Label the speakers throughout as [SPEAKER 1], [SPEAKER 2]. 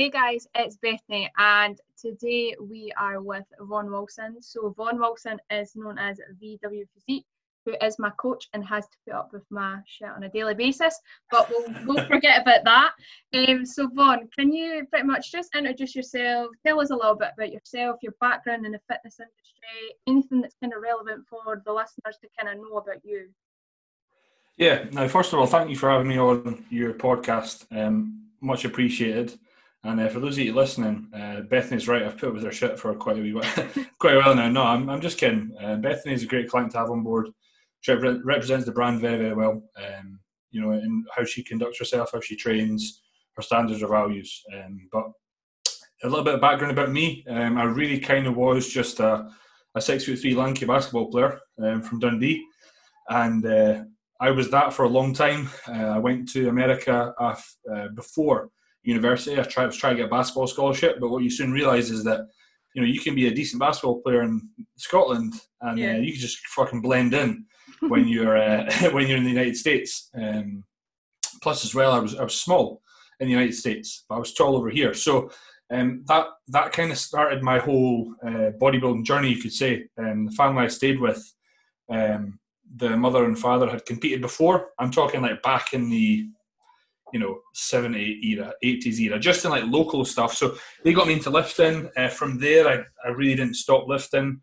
[SPEAKER 1] Hey guys, it's Bethany, and today we are with Vaughn Wilson. So, Vaughn Wilson is known as VW Physique, who is my coach and has to put up with my shit on a daily basis, but we'll, we'll forget about that. Um, so, Vaughn, can you pretty much just introduce yourself, tell us a little bit about yourself, your background in the fitness industry, anything that's kind of relevant for the listeners to kind of know about you?
[SPEAKER 2] Yeah, now, first of all, thank you for having me on your podcast. Um, much appreciated. And uh, for those of you listening, uh, Bethany's right. I've put with her shit for quite a wee while, quite a while now. No, I'm, I'm just kidding. Uh, Bethany is a great client to have on board. She represents the brand very, very well. Um, you know, in how she conducts herself, how she trains, her standards, her values. Um, but a little bit of background about me. Um, I really kind of was just a, a six foot three lanky basketball player um, from Dundee, and uh, I was that for a long time. Uh, I went to America uh, before university. I tried was trying to get a basketball scholarship, but what you soon realise is that you know you can be a decent basketball player in Scotland, and yeah. uh, you can just fucking blend in when you're uh, when you're in the United States. Um, plus, as well, I was I was small in the United States, but I was tall over here. So um, that that kind of started my whole uh, bodybuilding journey, you could say. Um, the family I stayed with, um, the mother and father had competed before. I'm talking like back in the you know, 70 era, 80s era, just in like local stuff. So they got me into lifting. Uh, from there, I, I really didn't stop lifting.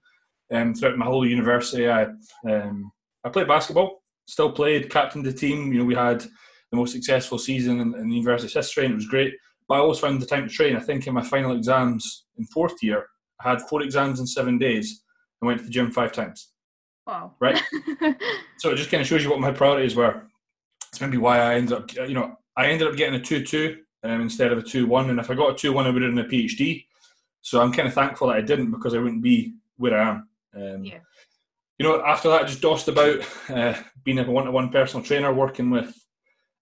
[SPEAKER 2] Um, throughout my whole university, I um, I played basketball, still played, captained the team. You know, we had the most successful season in, in the university's history, and it was great. But I always found the time to train. I think in my final exams in fourth year, I had four exams in seven days and went to the gym five times.
[SPEAKER 1] Wow.
[SPEAKER 2] Right? so it just kind of shows you what my priorities were. It's maybe why I ended up, you know, I ended up getting a 2 2 um, instead of a 2 1. And if I got a 2 1, I would have done a PhD. So I'm kind of thankful that I didn't because I wouldn't be where I am. Um, yeah. You know, after that, I just dossed about uh, being a one to one personal trainer, working with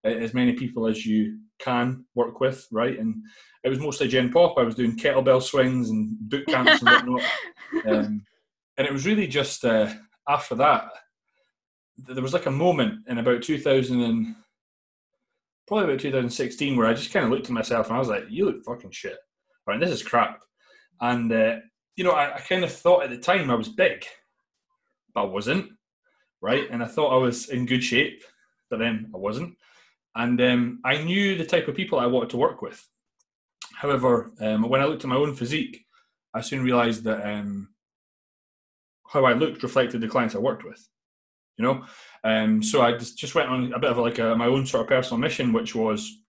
[SPEAKER 2] uh, as many people as you can work with, right? And it was mostly Gen Pop. I was doing kettlebell swings and boot camps and whatnot. Um, and it was really just uh, after that, there was like a moment in about 2000 and probably about 2016 where I just kind of looked at myself and I was like, "You look fucking shit. Right, this is crap." And uh, you know, I, I kind of thought at the time I was big, but I wasn't. Right, and I thought I was in good shape, but then I wasn't. And um, I knew the type of people I wanted to work with. However, um, when I looked at my own physique, I soon realised that um, how I looked reflected the clients I worked with you know. Um, so I just, just went on a bit of like a, my own sort of personal mission, which was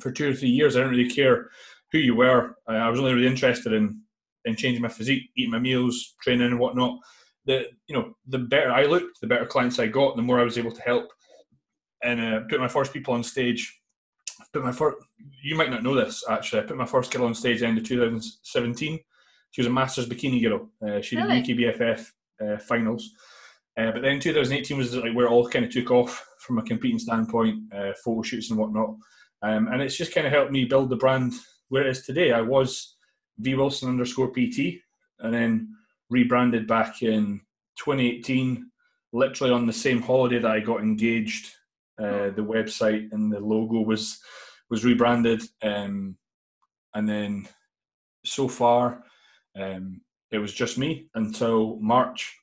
[SPEAKER 2] for two or three years I didn't really care who you were. I, I was only really interested in in changing my physique, eating my meals, training and whatnot. The you know the better I looked, the better clients I got, the more I was able to help. And uh, put my first people on stage. Put my first. You might not know this actually. I put my first girl on stage end of 2017. She was a Masters bikini girl. Uh, she really? did UKBFF uh, finals. Uh, but then 2018 was like where it all kind of took off from a competing standpoint, uh, photo shoots and whatnot. Um, and it's just kind of helped me build the brand where it is today. I was V Wilson underscore PT and then rebranded back in 2018, literally on the same holiday that I got engaged. Uh, the website and the logo was was rebranded, um, and then so far um, it was just me until March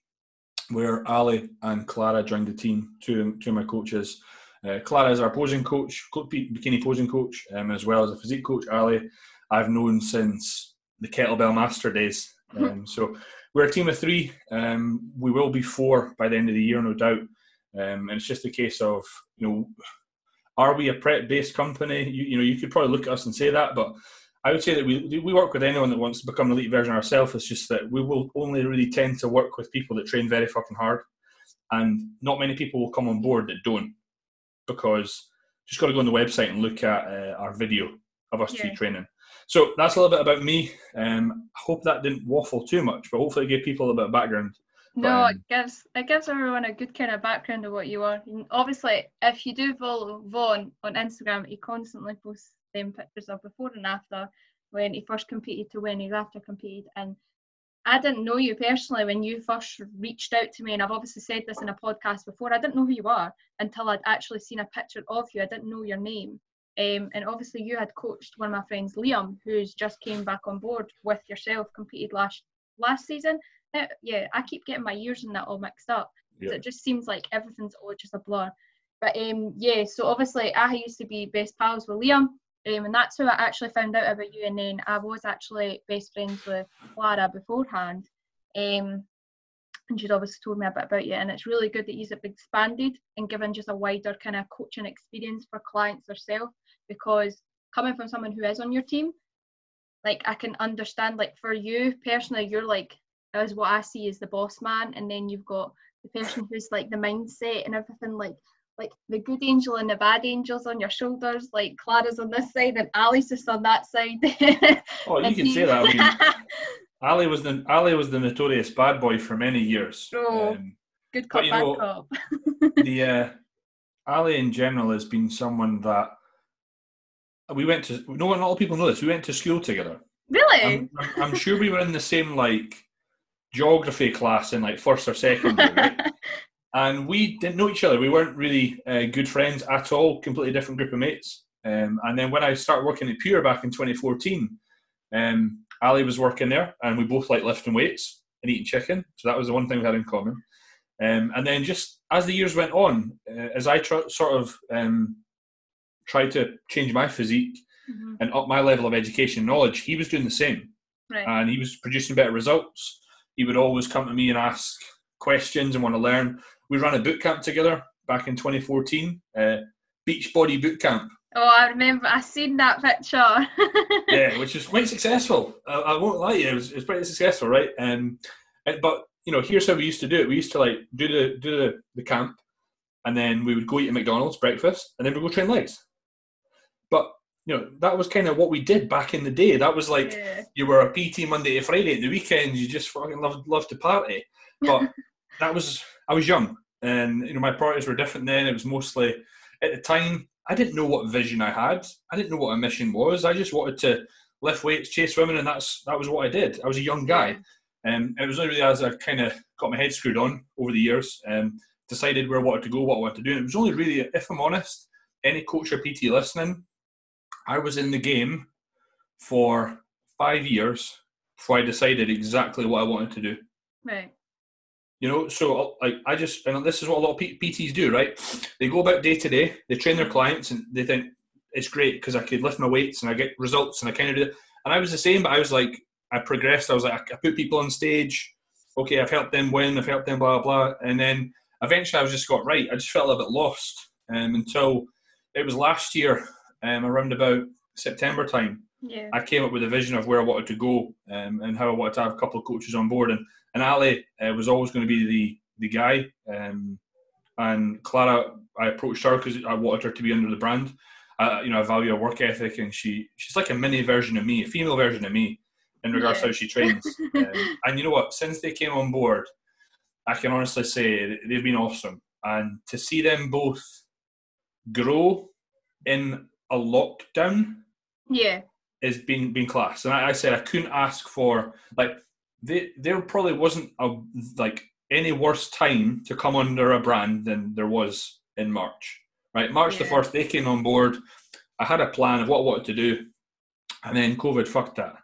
[SPEAKER 2] where Ali and Clara joined the team, two, two of my coaches. Uh, Clara is our posing coach, bikini posing coach, um, as well as a physique coach. Ali, I've known since the kettlebell master days. Um, so we're a team of three. Um, we will be four by the end of the year, no doubt. Um, and it's just a case of, you know, are we a prep-based company? You, you know, you could probably look at us and say that, but I would say that we we work with anyone that wants to become an elite version of ourselves. It's just that we will only really tend to work with people that train very fucking hard, and not many people will come on board that don't, because just got to go on the website and look at uh, our video of us yeah. training. So that's a little bit about me. Um, I hope that didn't waffle too much, but hopefully it gave people a bit of background.
[SPEAKER 1] No, but, um, it gives it gives everyone a good kind of background of what you are. And obviously, if you do follow Vaughn on Instagram, he constantly posts them pictures of before and after when he first competed to when he's after competed. And I didn't know you personally when you first reached out to me, and I've obviously said this in a podcast before. I didn't know who you are until I'd actually seen a picture of you. I didn't know your name. Um, and obviously, you had coached one of my friends, Liam, who's just came back on board with yourself, competed last last season. Uh, yeah, I keep getting my years in that all mixed up. Yeah. It just seems like everything's all just a blur. But um, yeah, so obviously I used to be best pals with Liam, um, and that's how I actually found out about you. And then I was actually best friends with Clara beforehand. Um, and she'd obviously told me a bit about you. And it's really good that you've expanded and given just a wider kind of coaching experience for clients themselves. Because coming from someone who is on your team, like I can understand, like for you personally, you're like, as what I see as the boss man, and then you've got the person who's like the mindset and everything, like like the good angel and the bad angels on your shoulders, like Clara's on this side and Ali's just on that side.
[SPEAKER 2] oh, you can say that. I mean, Ali was the Ali was the notorious bad boy for many years.
[SPEAKER 1] Oh, um, good cop, bad know, cop.
[SPEAKER 2] the uh, Ali in general has been someone that we went to. No, not all people know this. We went to school together.
[SPEAKER 1] Really?
[SPEAKER 2] I'm, I'm, I'm sure we were in the same like geography class in like first or second right? And we didn't know each other. We weren't really uh, good friends at all. Completely different group of mates. Um, and then when I started working at Pure back in 2014, um, Ali was working there, and we both like lifting weights and eating chicken. So that was the one thing we had in common. Um, and then just as the years went on, uh, as I tr- sort of um, tried to change my physique mm-hmm. and up my level of education and knowledge, he was doing the same. Right. And he was producing better results. He would always come to me and ask questions and want to learn. We ran a boot camp together back in 2014, uh, Beach Body Boot Camp.
[SPEAKER 1] Oh, I remember. I seen that picture.
[SPEAKER 2] yeah, which was quite successful. I, I, won't lie, you, it was, it was pretty successful, right? Um, and, but you know, here's how we used to do it. We used to like do the do the, the camp, and then we would go eat at McDonald's breakfast, and then we would go train legs. But you know, that was kind of what we did back in the day. That was like yeah. you were a PT Monday to Friday. At the weekends, you just fucking loved loved to party. But that was I was young, and you know, my priorities were different then. It was mostly at the time I didn't know what vision I had. I didn't know what a mission was. I just wanted to lift weights, chase women, and that's that was what I did. I was a young guy, um, and it was only really as I kind of got my head screwed on over the years, um, decided where I wanted to go, what I wanted to do. And it was only really, if I'm honest, any coach or PT listening, I was in the game for five years before I decided exactly what I wanted to do.
[SPEAKER 1] Right.
[SPEAKER 2] You know, so like I just and this is what a lot of PTs do, right? They go about day to day, they train their clients, and they think it's great because I could lift my weights and I get results, and I kind of do it. And I was the same, but I was like, I progressed. I was like, I put people on stage. Okay, I've helped them win. I've helped them, blah blah. blah. And then eventually, I was just got right. I just felt a bit lost um, until it was last year, um, around about September time.
[SPEAKER 1] Yeah.
[SPEAKER 2] I came up with a vision of where I wanted to go um, and how I wanted to have a couple of coaches on board. And and Ali uh, was always going to be the the guy. Um, and Clara, I approached her because I wanted her to be under the brand. Uh, you know, I value her work ethic, and she she's like a mini version of me, a female version of me, in regards yeah. to how she trains. um, and you know what? Since they came on board, I can honestly say they've been awesome. And to see them both grow in a lockdown,
[SPEAKER 1] yeah,
[SPEAKER 2] has been been class. And I, I said I couldn't ask for like they, there probably wasn't a like any worse time to come under a brand than there was in March. Right, March yeah. the first, they came on board. I had a plan of what I wanted to do, and then COVID fucked that.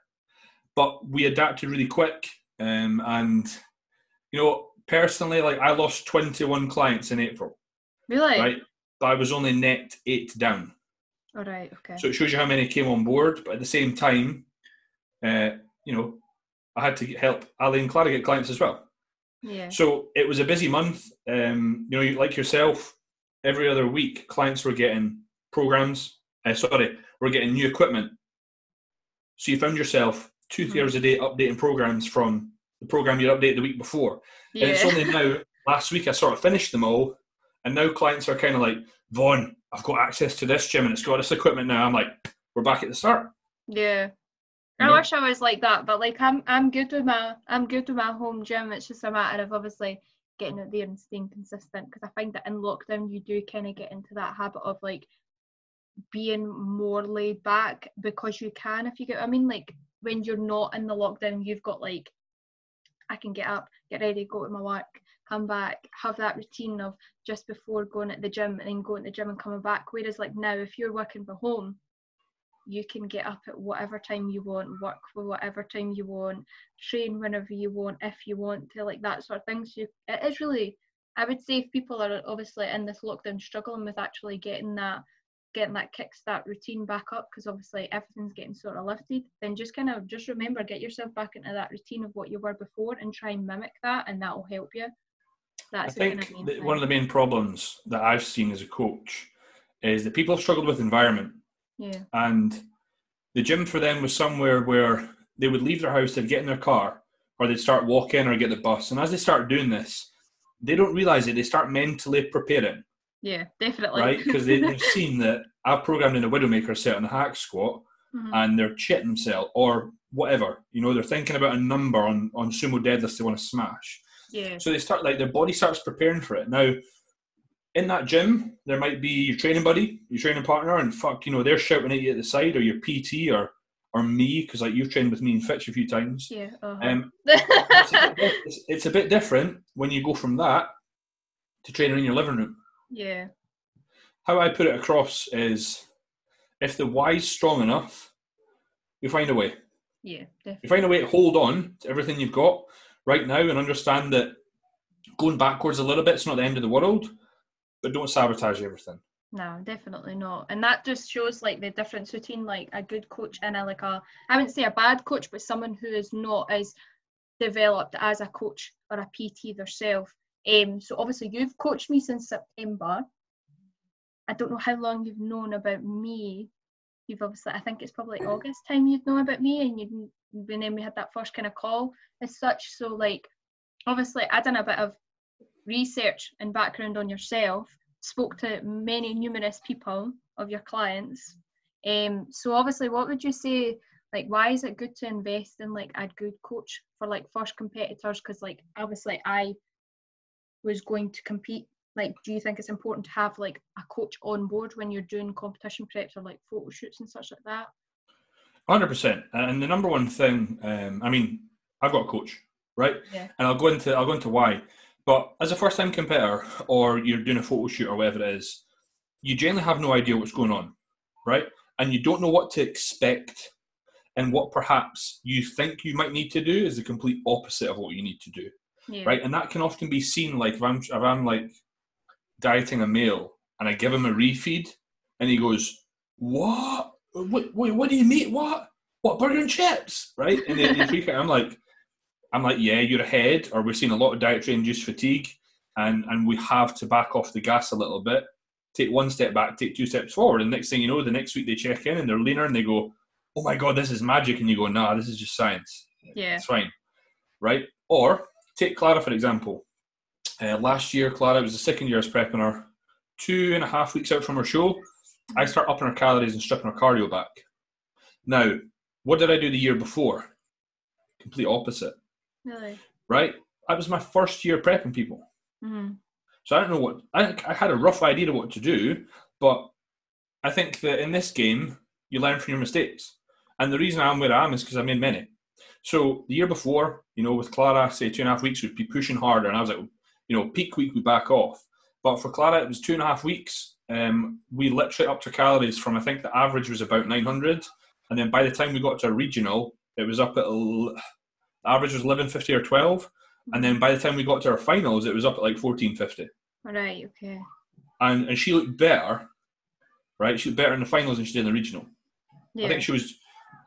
[SPEAKER 2] But we adapted really quick, um, and you know, personally, like I lost twenty one clients in April.
[SPEAKER 1] Really?
[SPEAKER 2] Right, but I was only net eight down.
[SPEAKER 1] All right. Okay.
[SPEAKER 2] So it shows you how many came on board, but at the same time, uh, you know, I had to help Ali and Clara get clients as well.
[SPEAKER 1] Yeah.
[SPEAKER 2] So it was a busy month. Um, you know, like yourself, every other week, clients were getting programs. Uh, sorry, we're getting new equipment. So you found yourself 2 mm-hmm. hours a day updating programs from the program you updated the week before. Yeah. And it's only now, last week, I sort of finished them all. And now clients are kind of like, Vaughn, I've got access to this gym and it's got this equipment now. I'm like, we're back at the start.
[SPEAKER 1] Yeah. I wish I was like that, but like I'm I'm good with my I'm good with my home gym. It's just a matter of obviously getting out there and staying consistent because I find that in lockdown you do kind of get into that habit of like being more laid back because you can if you get I mean like when you're not in the lockdown you've got like I can get up, get ready, go to my work, come back, have that routine of just before going at the gym and then going to the gym and coming back. Whereas like now, if you're working from home, you can get up at whatever time you want, work for whatever time you want, train whenever you want, if you want to, like that sort of thing. So it is really, I would say, if people are obviously in this lockdown struggling with actually getting that, getting that kickstart routine back up, because obviously everything's getting sort of lifted, then just kind of just remember, get yourself back into that routine of what you were before, and try and mimic that, and that will help you.
[SPEAKER 2] That's I think kind of one of the main problems that I've seen as a coach is that people have struggled with environment
[SPEAKER 1] yeah.
[SPEAKER 2] And the gym for them was somewhere where they would leave their house, they'd get in their car, or they'd start walking or get the bus. And as they start doing this, they don't realize it. They start mentally preparing.
[SPEAKER 1] Yeah, definitely.
[SPEAKER 2] Right? Because they, have seen that I've programmed in a Widowmaker set on the hack squat mm-hmm. and they're chitting themselves or whatever. You know, they're thinking about a number on, on sumo deadlifts they want to smash.
[SPEAKER 1] Yeah.
[SPEAKER 2] So they start like their body starts preparing for it. Now, in that gym, there might be your training buddy, your training partner, and fuck, you know, they're shouting at you at the side, or your PT, or or me, because like you've trained with me and Fitch a few times.
[SPEAKER 1] Yeah.
[SPEAKER 2] Uh-huh. Um, it's, a bit, it's, it's, a bit different when you go from that to training in your living room.
[SPEAKER 1] Yeah.
[SPEAKER 2] How I put it across is, if the why's strong enough, you find a way.
[SPEAKER 1] Yeah, definitely.
[SPEAKER 2] You find a way to hold on to everything you've got right now and understand that going backwards a little bit is not the end of the world but don't sabotage everything.
[SPEAKER 1] No, definitely not. And that just shows like the difference between like a good coach and a like a I wouldn't say a bad coach, but someone who is not as developed as a coach or a PT themselves. Um, so obviously you've coached me since September. I don't know how long you've known about me. You've obviously I think it's probably August time you'd know about me and you when then we had that first kind of call as such. So like obviously I done a bit of research and background on yourself, spoke to many numerous people of your clients. Um, so obviously, what would you say? Like, why is it good to invest in like a good coach for like first competitors? Because like obviously, I was going to compete. Like, do you think it's important to have like a coach on board when you're doing competition preps or like photo shoots and such like that?
[SPEAKER 2] Hundred percent. And the number one thing, um, I mean, I've got a coach, right?
[SPEAKER 1] Yeah.
[SPEAKER 2] And I'll go into I'll go into why. But as a first time competitor, or you're doing a photo shoot or whatever it is, you generally have no idea what's going on, right? And you don't know what to expect. And what perhaps you think you might need to do is the complete opposite of what you need to do,
[SPEAKER 1] yeah.
[SPEAKER 2] right? And that can often be seen like if I'm, if I'm like dieting a male and I give him a refeed and he goes, What? What, what, what do you mean? What? What burger and chips? Right? And then you freak out. I'm like, I'm like, yeah, you're ahead, or we're seeing a lot of dietary induced fatigue, and and we have to back off the gas a little bit, take one step back, take two steps forward, and next thing you know, the next week they check in and they're leaner and they go, oh my god, this is magic, and you go, nah, this is just science.
[SPEAKER 1] Yeah,
[SPEAKER 2] it's fine, right? Or take Clara for example. Uh, last year, Clara was the second year I was prepping her. Two and a half weeks out from her show, I start upping her calories and stripping her cardio back. Now, what did I do the year before? Complete opposite.
[SPEAKER 1] Really?
[SPEAKER 2] Right? That was my first year prepping people.
[SPEAKER 1] Mm-hmm.
[SPEAKER 2] So I don't know what I, I had a rough idea of what to do, but I think that in this game you learn from your mistakes. And the reason I'm where I am is because I made many. So the year before, you know, with Clara, say two and a half weeks, we'd be pushing harder, and I was like, you know, peak week we back off. But for Clara, it was two and a half weeks. Um, we literally upped her calories from I think the average was about 900, and then by the time we got to a regional, it was up at average was 11.50 or 12. And then by the time we got to our finals, it was up at like 14.50.
[SPEAKER 1] Right, okay.
[SPEAKER 2] And, and she looked better, right? She looked better in the finals than she did in the regional. Yeah. I think she was,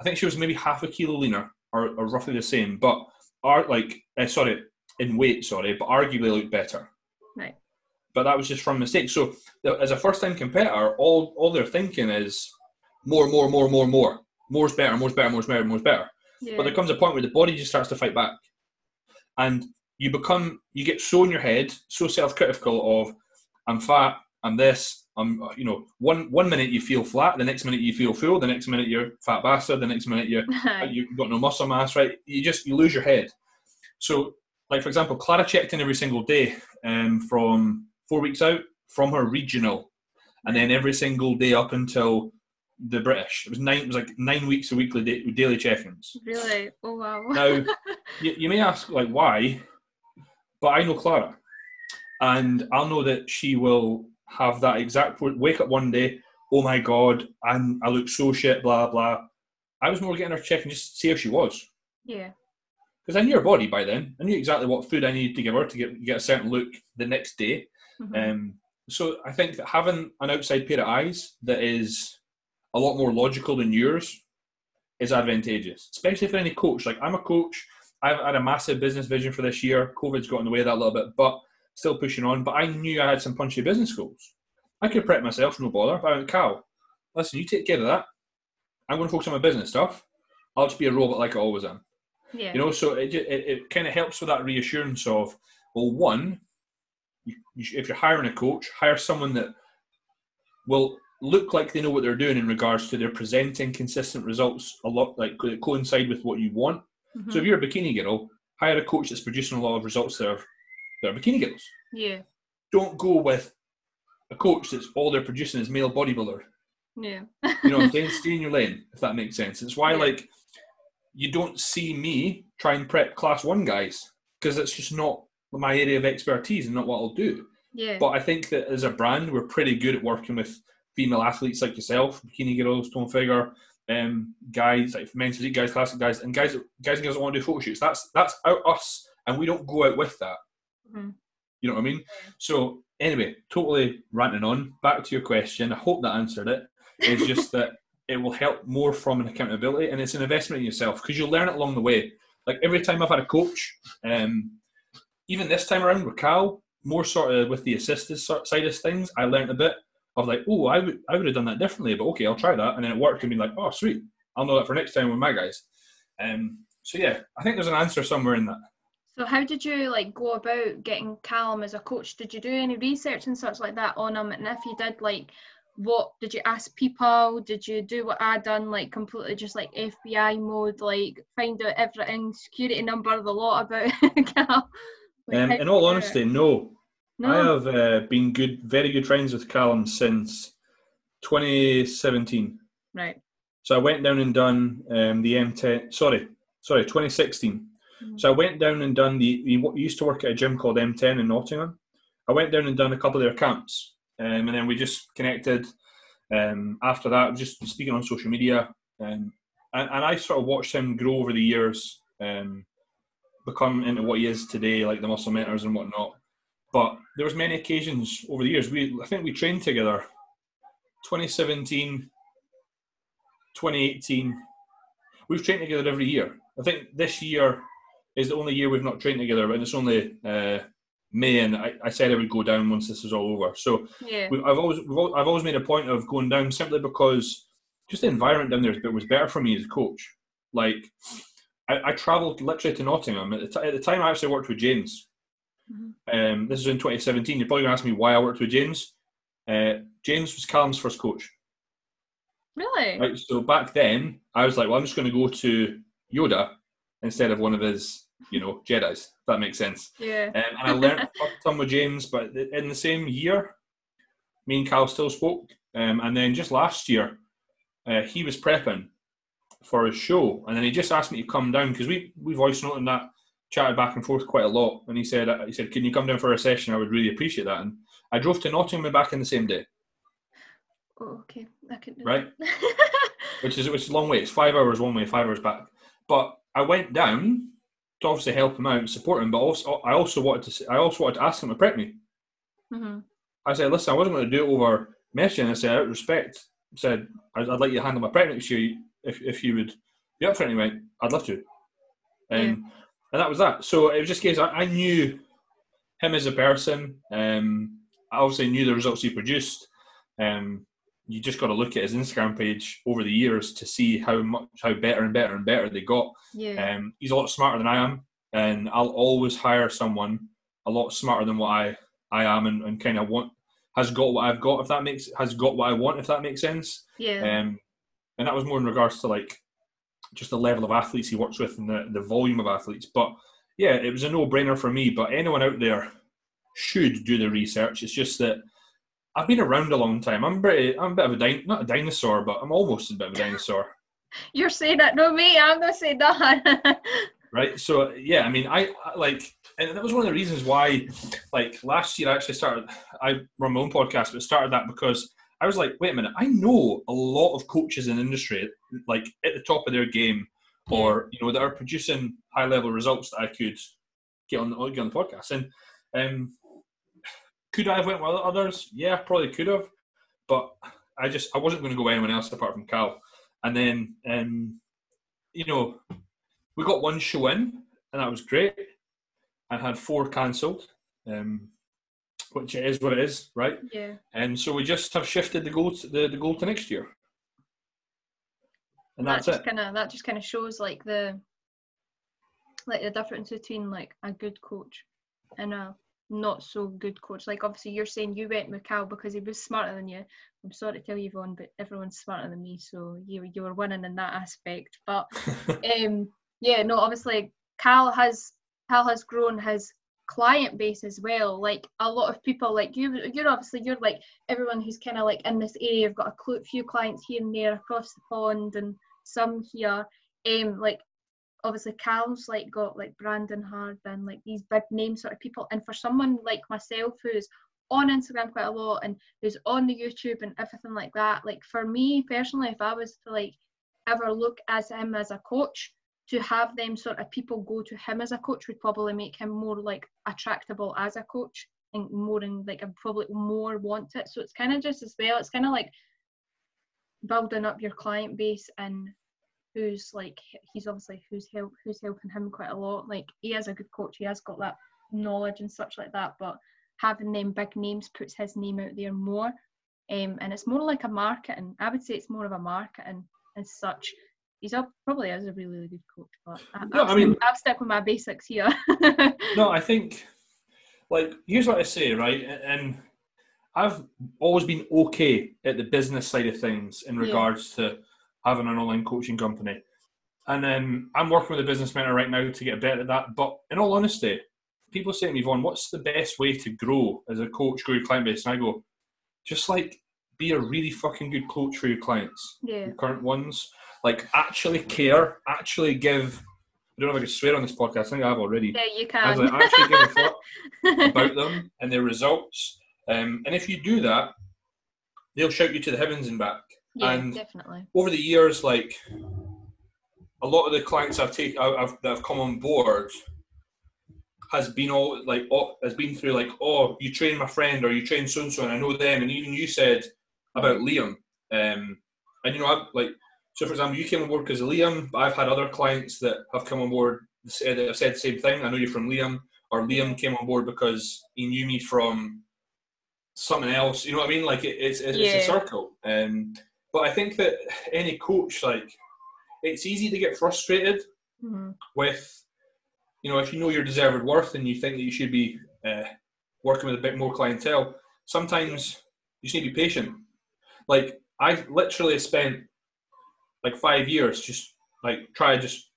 [SPEAKER 2] I think she was maybe half a kilo leaner or, or roughly the same, but are like, uh, sorry, in weight, sorry, but arguably looked better.
[SPEAKER 1] Right.
[SPEAKER 2] But that was just from mistakes. So as a first time competitor, all, all they're thinking is more, more, more, more, more. More's better, more's better, more's better, more's better. Yeah. But there comes a point where the body just starts to fight back. And you become, you get so in your head, so self critical of, I'm fat, I'm this, I'm, you know, one one minute you feel flat, the next minute you feel full, the next minute you're fat bastard, the next minute you're, you've got no muscle mass, right? You just, you lose your head. So, like, for example, Clara checked in every single day um, from four weeks out from her regional. And then every single day up until the British. It was nine. It was like nine weeks of weekly da- daily check-ins.
[SPEAKER 1] Really? Oh wow.
[SPEAKER 2] now, you, you, may ask like why, but I know Clara. and I'll know that she will have that exact wake up one day. Oh my god, and I look so shit. Blah blah. I was more getting her check and just see how she was.
[SPEAKER 1] Yeah.
[SPEAKER 2] Because I knew her body by then. I knew exactly what food I needed to give her to get get a certain look the next day.
[SPEAKER 1] Mhm.
[SPEAKER 2] Um, so I think that having an outside pair of eyes that is a lot more logical than yours is advantageous, especially for any coach. Like I'm a coach. I've had a massive business vision for this year. COVID's got in the way of that a little bit, but still pushing on. But I knew I had some punchy business goals. I could prep myself, no bother. But I went, Cal, listen, you take care of that. I'm going to focus on my business stuff. I'll just be a robot like I always am.
[SPEAKER 1] yeah.
[SPEAKER 2] You know, so it, it, it kind of helps with that reassurance of, well, one, you, you, if you're hiring a coach, hire someone that will look like they know what they're doing in regards to their presenting consistent results a lot like that coincide with what you want.
[SPEAKER 1] Mhm.
[SPEAKER 2] So if you're a bikini girl, hire a coach that's producing a lot of results that are, that are bikini girls.
[SPEAKER 1] yeah.
[SPEAKER 2] Don't go with a coach that's all they're producing is male bodybuilder.
[SPEAKER 1] Yeah.
[SPEAKER 2] You know what I'm saying? Stay in your lane, if that makes sense. It's why,
[SPEAKER 1] Yeah.
[SPEAKER 2] like, you don't see me try and prep class one guys because it's just not my area of expertise and not what I'll do.
[SPEAKER 1] yeah.
[SPEAKER 2] But I think that as a brand, we're pretty good at working with female athletes like yourself, bikini girls, tone figure, um, guys like men's physique guys, classic guys, and guys, guys and girls that want to do photo shoots. That's that's out us, and we don't go out with that.
[SPEAKER 1] Mhm.
[SPEAKER 2] You know what I mean? So anyway, totally ranting on. Back to your question. I hope that answered it. It's just that it will help more from an accountability, and it's an investment in yourself because you'll learn it along the way. Like every time I've had a coach, um, even this time around with Cal, more sort of with the assisted side of things, I learned a bit of like, oh, I would I would have done that differently, but okay, I'll try that, and then it worked, and be like, oh, sweet, I'll know that for next time with my guys. Um, so yeah, I think there's an answer somewhere in that.
[SPEAKER 1] So how did you like go about getting Callum as a coach? Did you do any research and such like that on him? And if you did, like, what did you ask people? Did you do what I done, like completely just like FBI mode, like find out everything, security number, the lot about Cal? Like,
[SPEAKER 2] Um, in all
[SPEAKER 1] you do it?
[SPEAKER 2] honesty, no.
[SPEAKER 1] No.
[SPEAKER 2] I have uh, been good, very good friends with Callum since 2017.
[SPEAKER 1] right.
[SPEAKER 2] So I went down and done um, the M10. Sorry, sorry, 2016.
[SPEAKER 1] Mhm.
[SPEAKER 2] So I went down and done the. He used to work at a gym called M10 in Nottingham. I went down and done a couple of their camps, um, and then we just connected. Um, after that, just speaking on social media, um, and, and I sort of watched him grow over the years, um, become into what he is today, like the muscle mentors and whatnot. But there was many occasions over the years. We, I think, we trained together. 2017, 2018. We've trained together every year. I think this year is the only year we've not trained together, and it's only uh, May, and I, I said I would go down once this is all over. So
[SPEAKER 1] Yeah.
[SPEAKER 2] we, I've always we've, al- I've always made a point of going down simply because just the environment down there was better for me as a coach. Like I, I travelled literally to Nottingham at the, t- at the time. I actually worked with James.
[SPEAKER 1] Mhm.
[SPEAKER 2] Um, this is in 2017. You're probably going to ask me why I worked with James. Uh, James was Callum's first coach.
[SPEAKER 1] Really?
[SPEAKER 2] Right, so back then, I was like, well, I'm just going to go to Yoda instead of one of his, you know, Jedi's. If that makes sense.
[SPEAKER 1] Yeah.
[SPEAKER 2] Um, and I learned a ton with James, but in the same year, me and Cal still spoke. Um, and then just last year, uh, he was prepping for his show, and then he just asked me to come down because we we voice noted that, chatted back and forth quite a lot. And he said, he said, can you come down for a session? I would really appreciate that. And I drove to Nottingham and back in the same day,
[SPEAKER 1] Oh, okay. I can do
[SPEAKER 2] Right. which is which is a long way. It's five hours one way, five hours back. But I went down to obviously help him out and support him, but also I also wanted to I also wanted to ask him to prep me.
[SPEAKER 1] Mhm.
[SPEAKER 2] I said, listen, I wasn't going to do it over messaging. I said, out of respect, I said, I'd, I'd like you to handle my prep next year if, if you would be up for it. And he went, I'd love to. Um, And that was that. So it was just case I, I knew him as a person. Um, I obviously knew the results he produced. Um, you just got to look at his Instagram page over the years to see how much, how better and better and better they got.
[SPEAKER 1] Yeah.
[SPEAKER 2] Um, he's a lot smarter than I am, and I'll always hire someone a lot smarter than what I, I am, and, and kind of want has got what I've got. If that makes has got what I want, if that makes sense.
[SPEAKER 1] yeah.
[SPEAKER 2] Um, and that was more in regards to like just the level of athletes he works with and the, the volume of athletes. But yeah, it was a no brainer for me. But anyone out there should do the research. It's just that I've been around a long time. I'm pretty, I'm a bit of a din- not a dinosaur, but I'm almost a bit of a dinosaur.
[SPEAKER 1] You're saying that, no me. I'm gonna say that.
[SPEAKER 2] right? So yeah, I mean, I, I like, and that was one of the reasons why, like last year, I actually started. I run my own podcast, but started that because I was like, wait a minute, I know a lot of coaches in industry, like at the top of their game, or you know, that are producing high level results that I could get on the get on the podcast. And um, could I have went with others? Yeah, probably could have, but I just I wasn't going to go with anyone else apart from Cal. And then um, you know, we got one show in, and that was great. I had four cancelled, um, which it is what it is, right?
[SPEAKER 1] Yeah.
[SPEAKER 2] And so we just have shifted the goal to, the, the goal to next year, and
[SPEAKER 1] that
[SPEAKER 2] that's
[SPEAKER 1] just
[SPEAKER 2] it.
[SPEAKER 1] kind of that just kind of shows like the like the difference between like a good coach and a not so good coach. Like obviously you're saying you went with Cal because he was smarter than you. I'm sorry to tell you, Vaughn, but everyone's smarter than me, so you you were winning in that aspect. But um yeah, no, obviously Cal has Cal has grown his client base as well. Like a lot of people, like you, you're obviously you're like everyone who's kind of like in this area. You've got a cl- few clients here and there across the pond, and some here. Um, like obviously Cal's like got like Brandon Harden, like these big name sort of people. And for someone like myself who's on Instagram quite a lot and who's on the YouTube and everything like that, like for me personally, if I was to like ever look as him as a coach, to have them sort of people go to him as a coach would probably make him more like attractable as a coach and more and like and probably more want it. So it's kind of just as well. It's kind of like building up your client base and who's like he's obviously who's help who's helping him quite a lot. Like he is a good coach. He has got that knowledge and such like that. But having them big names puts his name out there more. Um, and it's more like a marketing. I would say it's more of a marketing as such. He's up, probably is a really, really good coach, but I,
[SPEAKER 2] No,
[SPEAKER 1] I've,
[SPEAKER 2] I mean-
[SPEAKER 1] stuck, I've stuck with my basics here.
[SPEAKER 2] no, I think, like, here's what I say, right? And I've always been okay at the business side of things in
[SPEAKER 1] Yeah.
[SPEAKER 2] regards to having an online coaching company. And then I'm working with a business mentor right now to get better at that. But in all honesty, people say to me, Vaughn, what's the best way to grow as a coach, grow your client base? And I go, just like be a really fucking good coach for your clients,
[SPEAKER 1] yeah,
[SPEAKER 2] your current ones. Like actually care, actually give. I don't know if I can swear on this podcast. I think I have already.
[SPEAKER 1] yeah, you can.
[SPEAKER 2] actually give a fuck about them and their results. Um, and if you do that, they'll shout you to the heavens and back.
[SPEAKER 1] yeah,
[SPEAKER 2] and-
[SPEAKER 1] definitely.
[SPEAKER 2] Over the years, like a lot of the clients I've taken, I've, that have come on board, has been all like, oh, has been through like, oh, you train my friend or you train so and so, and I know them. And even you said about Liam, um, and you know, I've like, so for example, you came on board because of Liam, but I've had other clients that have come on board that said that have said the same thing. I know you're from Liam, or Liam came on board because he knew me from something else. You know what I mean? Like it, it's it's, it's a circle. Um, but I think that any coach, like, it's easy to get frustrated
[SPEAKER 1] Mhm.
[SPEAKER 2] with, you know, if you know your deserved worth and you think that you should be uh, working with a bit more clientele. Sometimes you just need to be patient. Like I literally spent like five years just like try to just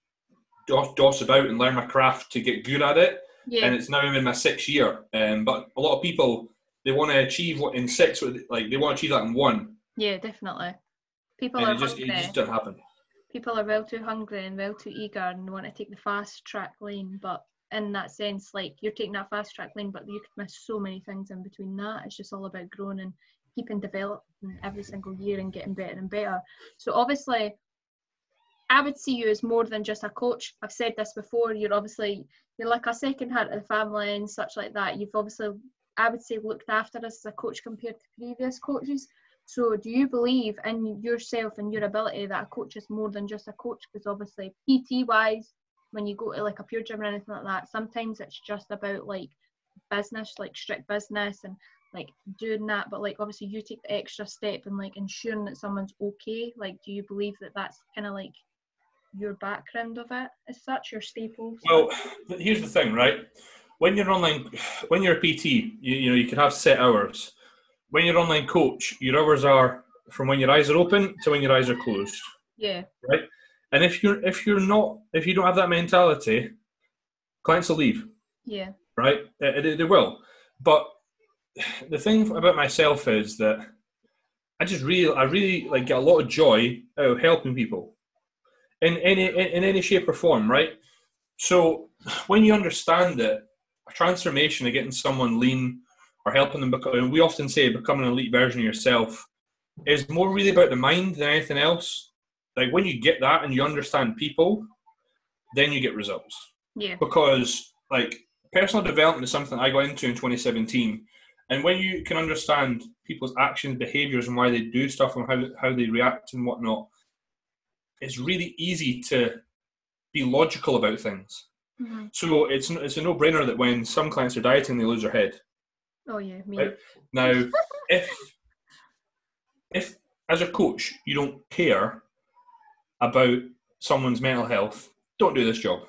[SPEAKER 2] dos, dos about and learn my craft to get good at it
[SPEAKER 1] Yeah,
[SPEAKER 2] and it's now in my sixth year. Um, but a lot of people they want to achieve what in six, like they want to achieve that in one,
[SPEAKER 1] yeah, definitely. People
[SPEAKER 2] and
[SPEAKER 1] are
[SPEAKER 2] it just it
[SPEAKER 1] hungry.
[SPEAKER 2] just doesn't happen.
[SPEAKER 1] people are well too hungry and well too eager and want to take the fast track lane but in that sense like you're taking that fast track lane but you could miss so many things in between that it's just all about growing and keeping developing every single year and getting better and better. So obviously i would see you as more than just a coach. I've said this before you're obviously you're like a second heart of the family and such like that. You've obviously i would say looked after us as a coach compared to previous coaches. So, do you believe in yourself and your ability that a coach is more than just a coach? Because obviously, PT wise, when you go to like a pure gym or anything like that, sometimes it's just about like business, like strict business and like doing that. But like, obviously, you take the extra step and like ensuring that someone's okay. Like, do you believe that that's kind of like your background of it as such, your staples?
[SPEAKER 2] Well, here's the thing, right? When you're online, when you're a PT, you, you know you can have set hours. When you're online coach, your hours are from when your eyes are open to when your eyes are closed.
[SPEAKER 1] yeah, Right?
[SPEAKER 2] And if you're if you're not if you don't have that mentality, clients will leave,
[SPEAKER 1] yeah,
[SPEAKER 2] right? They, they will. But the thing about myself is that I just really I really like get a lot of joy out of helping people in any in, in any shape or form, right? So when you understand that a transformation of getting someone lean or helping them become, and we often say becoming an elite version of yourself is more really about the mind than anything else. Like when you get that and you understand people, then you get results.
[SPEAKER 1] Yeah.
[SPEAKER 2] Because like personal development is something I got into in 2017. And when you can understand people's actions, behaviors, and why they do stuff and how, how they react and whatnot, it's really easy to be logical about things.
[SPEAKER 1] Mm-hmm.
[SPEAKER 2] So it's it's a no brainer that when some clients are dieting, they lose their head.
[SPEAKER 1] Oh yeah, me.
[SPEAKER 2] Right. Now, if if as a coach you don't care about someone's mental health, don't do this job.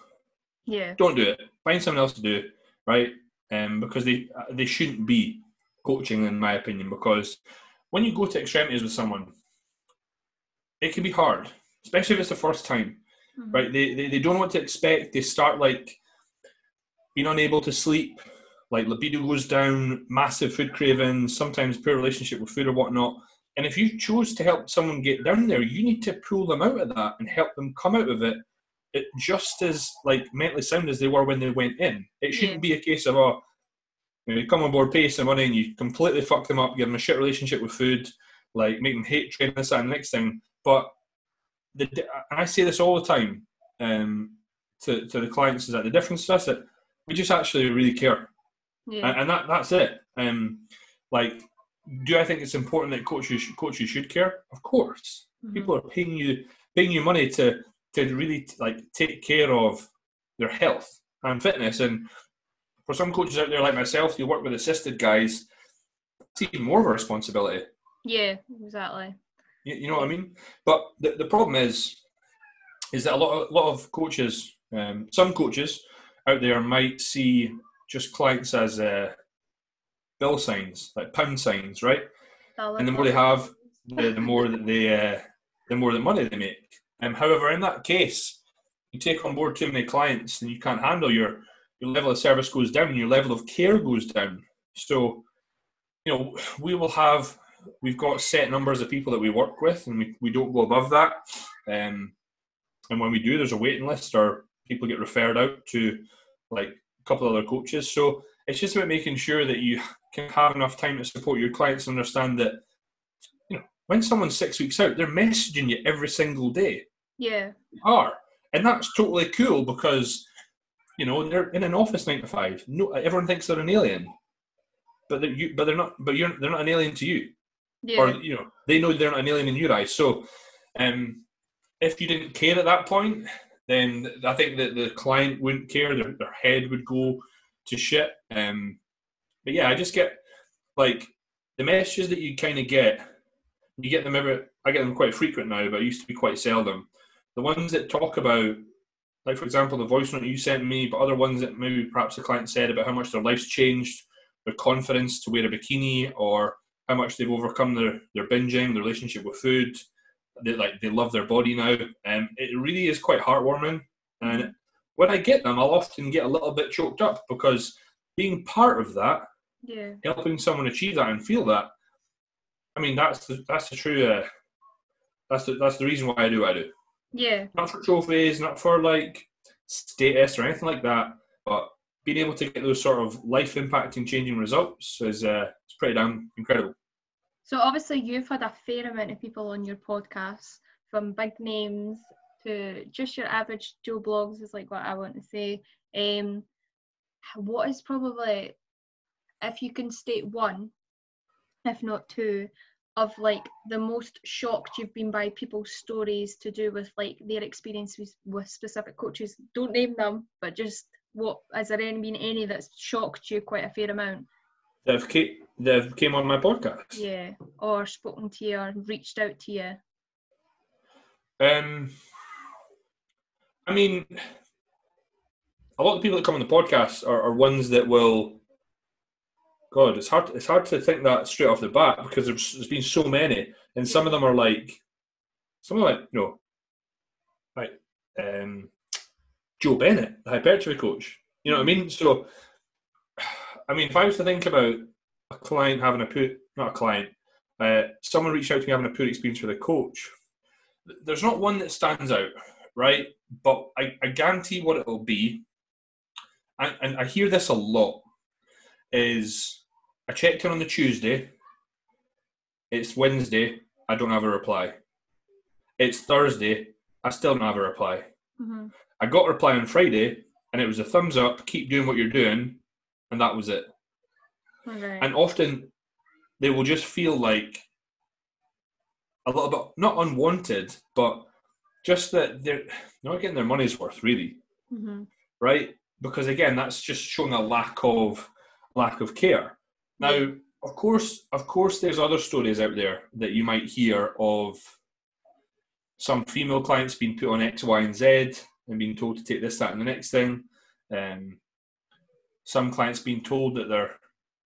[SPEAKER 1] Yeah.
[SPEAKER 2] Don't do it. Find someone else to do it, right? Um, because they they shouldn't be coaching, in my opinion. Because when you go to extremities with someone, it can be hard, especially if it's the first time,
[SPEAKER 1] Mhm.
[SPEAKER 2] right? They, they they don't know what to expect. They start like being unable to sleep, like libido goes down, massive food cravings, sometimes poor relationship with food or whatnot. And if you choose to help someone get down there, you need to pull them out of that and help them come out of it it just as like mentally sound as they were when they went in. It shouldn't be a case of oh, you, come on board, pay some money, and you completely fuck them up, give them a shit relationship with food, like make them hate training this and the next thing. But the I say this all the time um, to to the clients is that the difference is that we just actually really care,
[SPEAKER 1] Yeah.
[SPEAKER 2] and, and that that's it. Um, like, do I think it's important that coaches coaches should care? Of course
[SPEAKER 1] Mhm.
[SPEAKER 2] people are paying you paying you money to to really like take care of their health and fitness and for some coaches out there like myself who work with assisted guys it's even more of a responsibility
[SPEAKER 1] Yeah. Exactly.
[SPEAKER 2] you, you know what i mean but the, the problem is is that a lot of, a lot of coaches um, some coaches out there might see just clients as uh, bill signs like pound signs right
[SPEAKER 1] Dollar
[SPEAKER 2] And the more they have, the, the more that they uh, the more the money they make. Um, however, in that case, you take on board too many clients and you can't handle your your level of service goes down, your level of care goes down. So, you know, we will have we've got set numbers of people that we work with, and we, we don't go above that. Um, and when we do, there's a waiting list, or people get referred out to like a couple of other coaches. So it's just about making sure that you can have enough time to support your clients and understand that you know when someone's six weeks out, they're messaging you every single day.
[SPEAKER 1] Yeah.
[SPEAKER 2] They are, and that's totally cool because you know they're in an office nine to five. No, everyone thinks they're an alien, but they're you, but they're not. But you're they're not an alien to you,
[SPEAKER 1] Yeah.
[SPEAKER 2] or you know they know they're not an alien in your eyes. So, um, if you didn't care at that point, then I think that the client wouldn't care. Their, their head would go to shit. Um, but yeah, I just get like the messages that you kind of get. You get them every. I get them quite frequent now, but it used to be quite seldom. The ones that talk about, like for example, the voice note you sent me, but other ones that maybe perhaps the client said about how much their life's changed, their confidence to wear a bikini, or how much they've overcome their their binging, their relationship with food. They like they love their body now, and it really is quite heartwarming. And when I get them, I'll often get a little bit choked up because being part of that
[SPEAKER 1] Yeah.
[SPEAKER 2] helping someone achieve that and feel that. I mean, that's the that's the true. Uh, that's the that's the reason why I do what I do.
[SPEAKER 1] Yeah.
[SPEAKER 2] Not for trophies, not for like status or anything like that, but being able to get those sort of life impacting, changing results is uh, it's pretty damn incredible.
[SPEAKER 1] So obviously you've had a fair amount of people on your podcast, from big names to just your average Joe Bloggs is like what I want to say. Um, what is probably, if you can state one, if not two, of like the most shocked you've been by people's stories to do with like their experiences with specific coaches. Don't name them, but just what has there any been any that's shocked you quite a fair amount?
[SPEAKER 2] They've came, they've came on my podcast.
[SPEAKER 1] Yeah, or spoken to you or reached out to you.
[SPEAKER 2] Um, I mean, a lot of people that come on the podcast are, are ones that will. God, it's hard. It's hard to think that straight off the bat because there's, there's been so many, and some of them are like, some of them like you know, like um, Joe Bennett, the hypertrophy coach. You know what I mean? So, I mean, if I was to think about a client having a poor, not a client, uh, someone reached out to me having a poor experience with a coach, there's not one that stands out, right? But I, I guarantee what it'll be, and, and I hear this a lot, is I checked in on the Tuesday, it's Wednesday, I don't have a reply. It's Thursday, I still don't have a reply.
[SPEAKER 1] Mm-hmm.
[SPEAKER 2] I got a reply on Friday, and it was a thumbs up, keep doing what you're doing, and that was it.
[SPEAKER 1] Okay.
[SPEAKER 2] And often they will just feel like a little bit not unwanted, but just that they're not getting their money's worth, really,
[SPEAKER 1] mm-hmm.
[SPEAKER 2] right? Because again, that's just showing a lack of lack of care. Now, of course, of course, there's other stories out there that you might hear of some female clients being put on X, Y, and Z and being told to take this, that, and the next thing. Um, some clients being told that their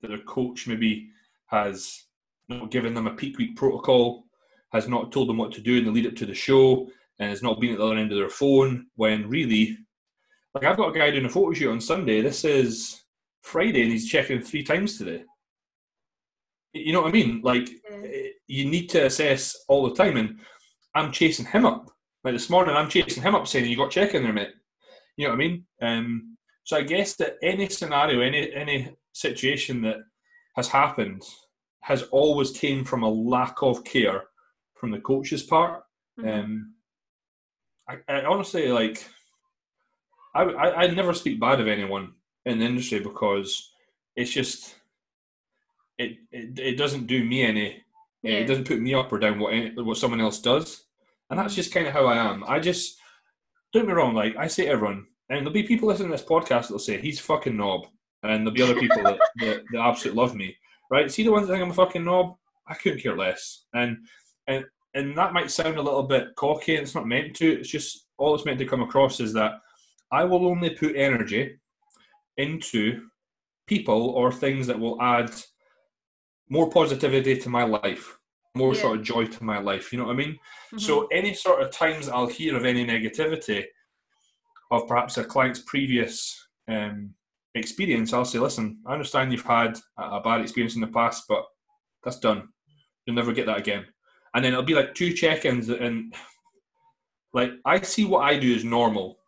[SPEAKER 2] that their coach maybe has not given them a peak week protocol, has not told them what to do in the lead up to the show, and has not been at the other end of their phone. When really, like I've got a guy doing a photo shoot on Sunday. This is Friday, and he's checking three times today. You know what I mean? Like
[SPEAKER 1] Yeah.
[SPEAKER 2] you need to assess all the time, and I'm chasing him up. Like this morning, I'm chasing him up saying, "You got check in there, mate." You know what I mean? Um, so I guess that any scenario, any any situation that has happened has always came from a lack of care from the coach's part.
[SPEAKER 1] Mhm.
[SPEAKER 2] Um, I, I honestly like. I, I I never speak bad of anyone in the industry because it's just it it, it doesn't do me any.
[SPEAKER 1] Yeah.
[SPEAKER 2] It doesn't put me up or down what any, what someone else does, and that's just kind of how I am. I just don't me wrong. Like I say to everyone, and there'll be people listening to this podcast that'll say he's fucking knob, and there'll be other people that, that, that absolutely love me. Right? See the ones that think I'm a fucking knob. I couldn't care less, and and and that might sound a little bit cocky, and it's not meant to. It's just all it's meant to come across is that I will only put energy into people or things that will add more positivity to my life, more
[SPEAKER 1] Yeah.
[SPEAKER 2] sort of joy to my life. You know what I mean?
[SPEAKER 1] Mhm.
[SPEAKER 2] So any sort of times I'll hear of any negativity of perhaps a client's previous um, experience, I'll say, listen, I understand you've had a, a bad experience in the past, but that's done. You'll never get that again. And then it'll be like two check-ins, and like I see what I do as normal.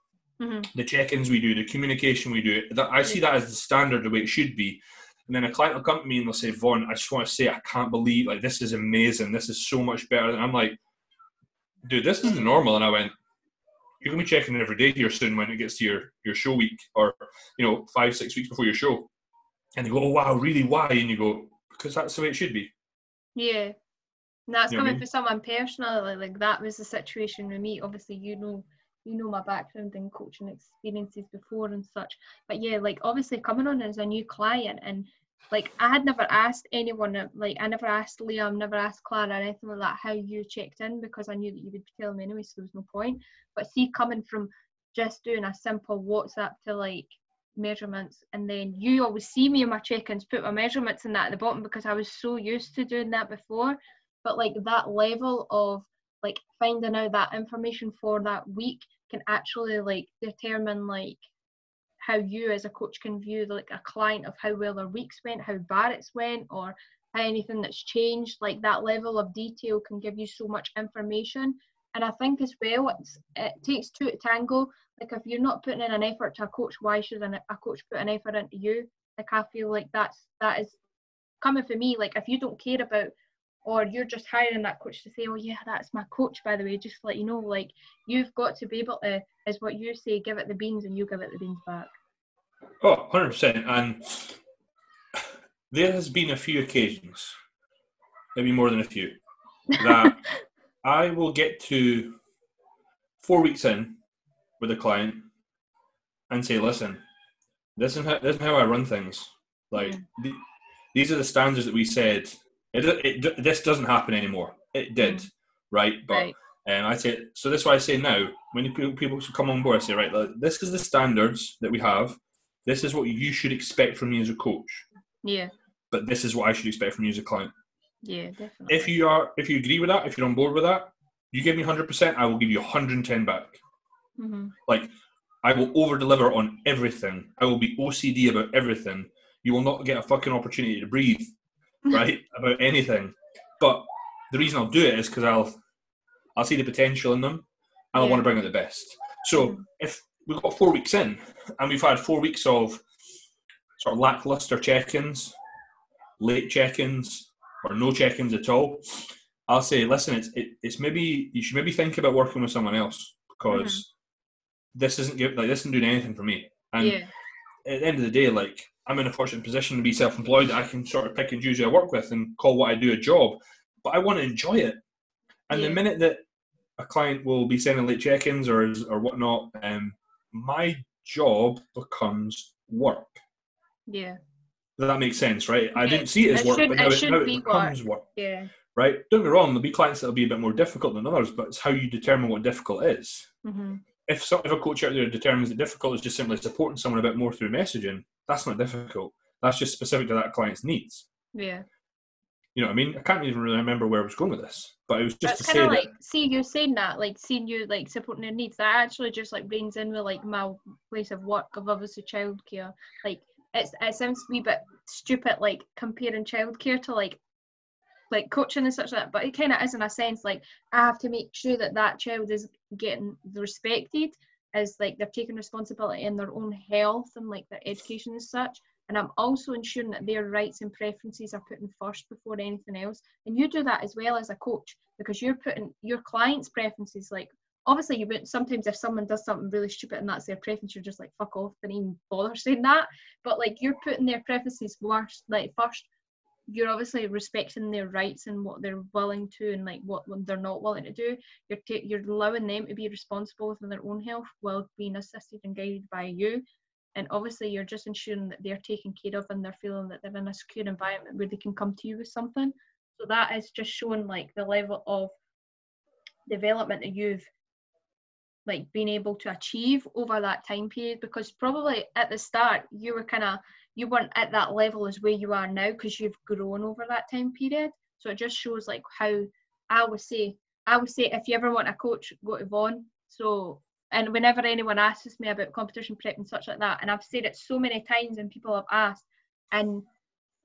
[SPEAKER 1] Mhm.
[SPEAKER 2] The check-ins we do, the communication we do, that I see that as the standard, the way it should be. And then a client will come to me and they'll say, Vaughn, I just want to say, I can't believe, like, this is amazing. This is so much better. And I'm like, dude, this isn't normal. And I went, you're going to be checking in every day here soon when it gets to your, your show week or, you know, five, six weeks before your show. And they go, oh, wow, really? Why? And you go, because that's the way it should be.
[SPEAKER 1] Yeah. And that's
[SPEAKER 2] You know what I
[SPEAKER 1] coming
[SPEAKER 2] mean?
[SPEAKER 1] from someone personally. Like that was the situation with me. Obviously, you know, you know my background in coaching experiences before and such. But yeah, like obviously coming on as a new client and like I had never asked anyone, like I never asked Liam, never asked Clara, or anything like that, how you checked in because I knew that you would tell me anyway, so there was no point. But see, coming from just doing a simple WhatsApp to like measurements, and then you always see me in my check-ins, put my measurements in that at the bottom because I was so used to doing that before. But like that level of like finding out that information for that week can actually like determine like how you as a coach can view like a client of how well their weeks went, how bad it's went, or anything that's changed. Like that level of detail can give you so much information. And I think as well, it's, it takes two to tango. Like if you're not putting in an effort to a coach, why should a coach put an effort into you? Like I feel like that's that is coming for me. Like if you don't care about or you're just hiring that coach to say, oh yeah, that's my coach, by the way, just to let you know, like you've got to be able to, as what you say, give it the beans and you give it the beans back.
[SPEAKER 2] Oh, 100%. And there has been a few occasions, maybe more than a few, that I will get to four weeks in with a client and say, listen, this is how, this is how I run things. Like, the, these are the standards that we said. It, it, this doesn't happen anymore. It did,
[SPEAKER 1] Mm.
[SPEAKER 2] right? But
[SPEAKER 1] right.
[SPEAKER 2] and I say, so this is why I say now, when people, people come on board, I say, right, this is the standards that we have. This is what you should expect from me as a coach,
[SPEAKER 1] Yeah.
[SPEAKER 2] but this is what I should expect from you as a client.
[SPEAKER 1] Yeah, definitely.
[SPEAKER 2] If you are, if you agree with that, if you're on board with that, you give me 100%, I will give you 110 back.
[SPEAKER 1] hmm
[SPEAKER 2] Like, I will over deliver on everything. I will be OCD about everything. You will not get a fucking opportunity to breathe, right? about anything. But the reason I'll do it is because I'll, I'll see the potential in them. and I
[SPEAKER 1] Yeah.
[SPEAKER 2] want to bring out the best. So
[SPEAKER 1] Mhm.
[SPEAKER 2] if we've got four weeks in and we've had four weeks of sort of lackluster check-ins, late check-ins, or no check-ins at all, I'll say, listen, it's it, it's maybe you should maybe think about working with someone else because this isn't give, like this isn't doing anything for me. And
[SPEAKER 1] yeah,
[SPEAKER 2] at the end of the day, like I'm in a fortunate position to be self-employed. I can sort of pick and choose who I work with and call what I do a job, but I want to enjoy it. And
[SPEAKER 1] Yeah.
[SPEAKER 2] the minute that a client will be sending late check-ins or or whatnot, um, my job becomes work.
[SPEAKER 1] yeah,
[SPEAKER 2] that makes sense, right? I didn't see it as
[SPEAKER 1] it
[SPEAKER 2] work,
[SPEAKER 1] should-
[SPEAKER 2] but now it, now it
[SPEAKER 1] be
[SPEAKER 2] becomes work.
[SPEAKER 1] yeah.
[SPEAKER 2] right? Don't get me wrong, there'll be clients that'll be a bit more difficult than others, but it's how you determine what difficult is.
[SPEAKER 1] hmm
[SPEAKER 2] If so, if a coach out there determines that difficult is just simply supporting someone a bit more through messaging, that's not difficult. That's just specific to that client's needs.
[SPEAKER 1] Yeah.
[SPEAKER 2] You know what I mean? I can't even really remember where I was going with this, but it was just to
[SPEAKER 1] kind
[SPEAKER 2] say
[SPEAKER 1] of
[SPEAKER 2] that
[SPEAKER 1] like, see, you're saying that, like, seeing you like supporting their needs. That actually just like brings in with like my place of work of obviously childcare. Like, it's it sounds a wee bit stupid, like comparing childcare to like like coaching and such that, but it kind of is in a sense. Like, I have to make sure that that child is getting respected, as like they're taking responsibility in their own health and like their education and such. And I'm also ensuring that their rights and preferences are put in first before anything else. And you do that as well as a coach because you're putting your clients' preferences like obviously you would sometimes if someone does something really stupid and that's their preference, you're just like fuck off, don't even bother saying that. But like you're putting their preferences first like first you're obviously respecting their rights and what they're willing to and like what they're not willing to do. You're ta- you're allowing them to be responsible for their own health while being assisted and guided by you. And obviously, you're just ensuring that they're taken care of and they're feeling that they're in a secure environment where they can come to you with something. So that is just showing like the level of development that you've like been able to achieve over that time period because probably at the start you were kind of you weren't at that level as where you are now because you've grown over that time period so it just shows like how i would say i would say if you ever want a coach go to Vaughn so and whenever anyone asks me about competition prep and such like that and i've said it so many times and people have asked and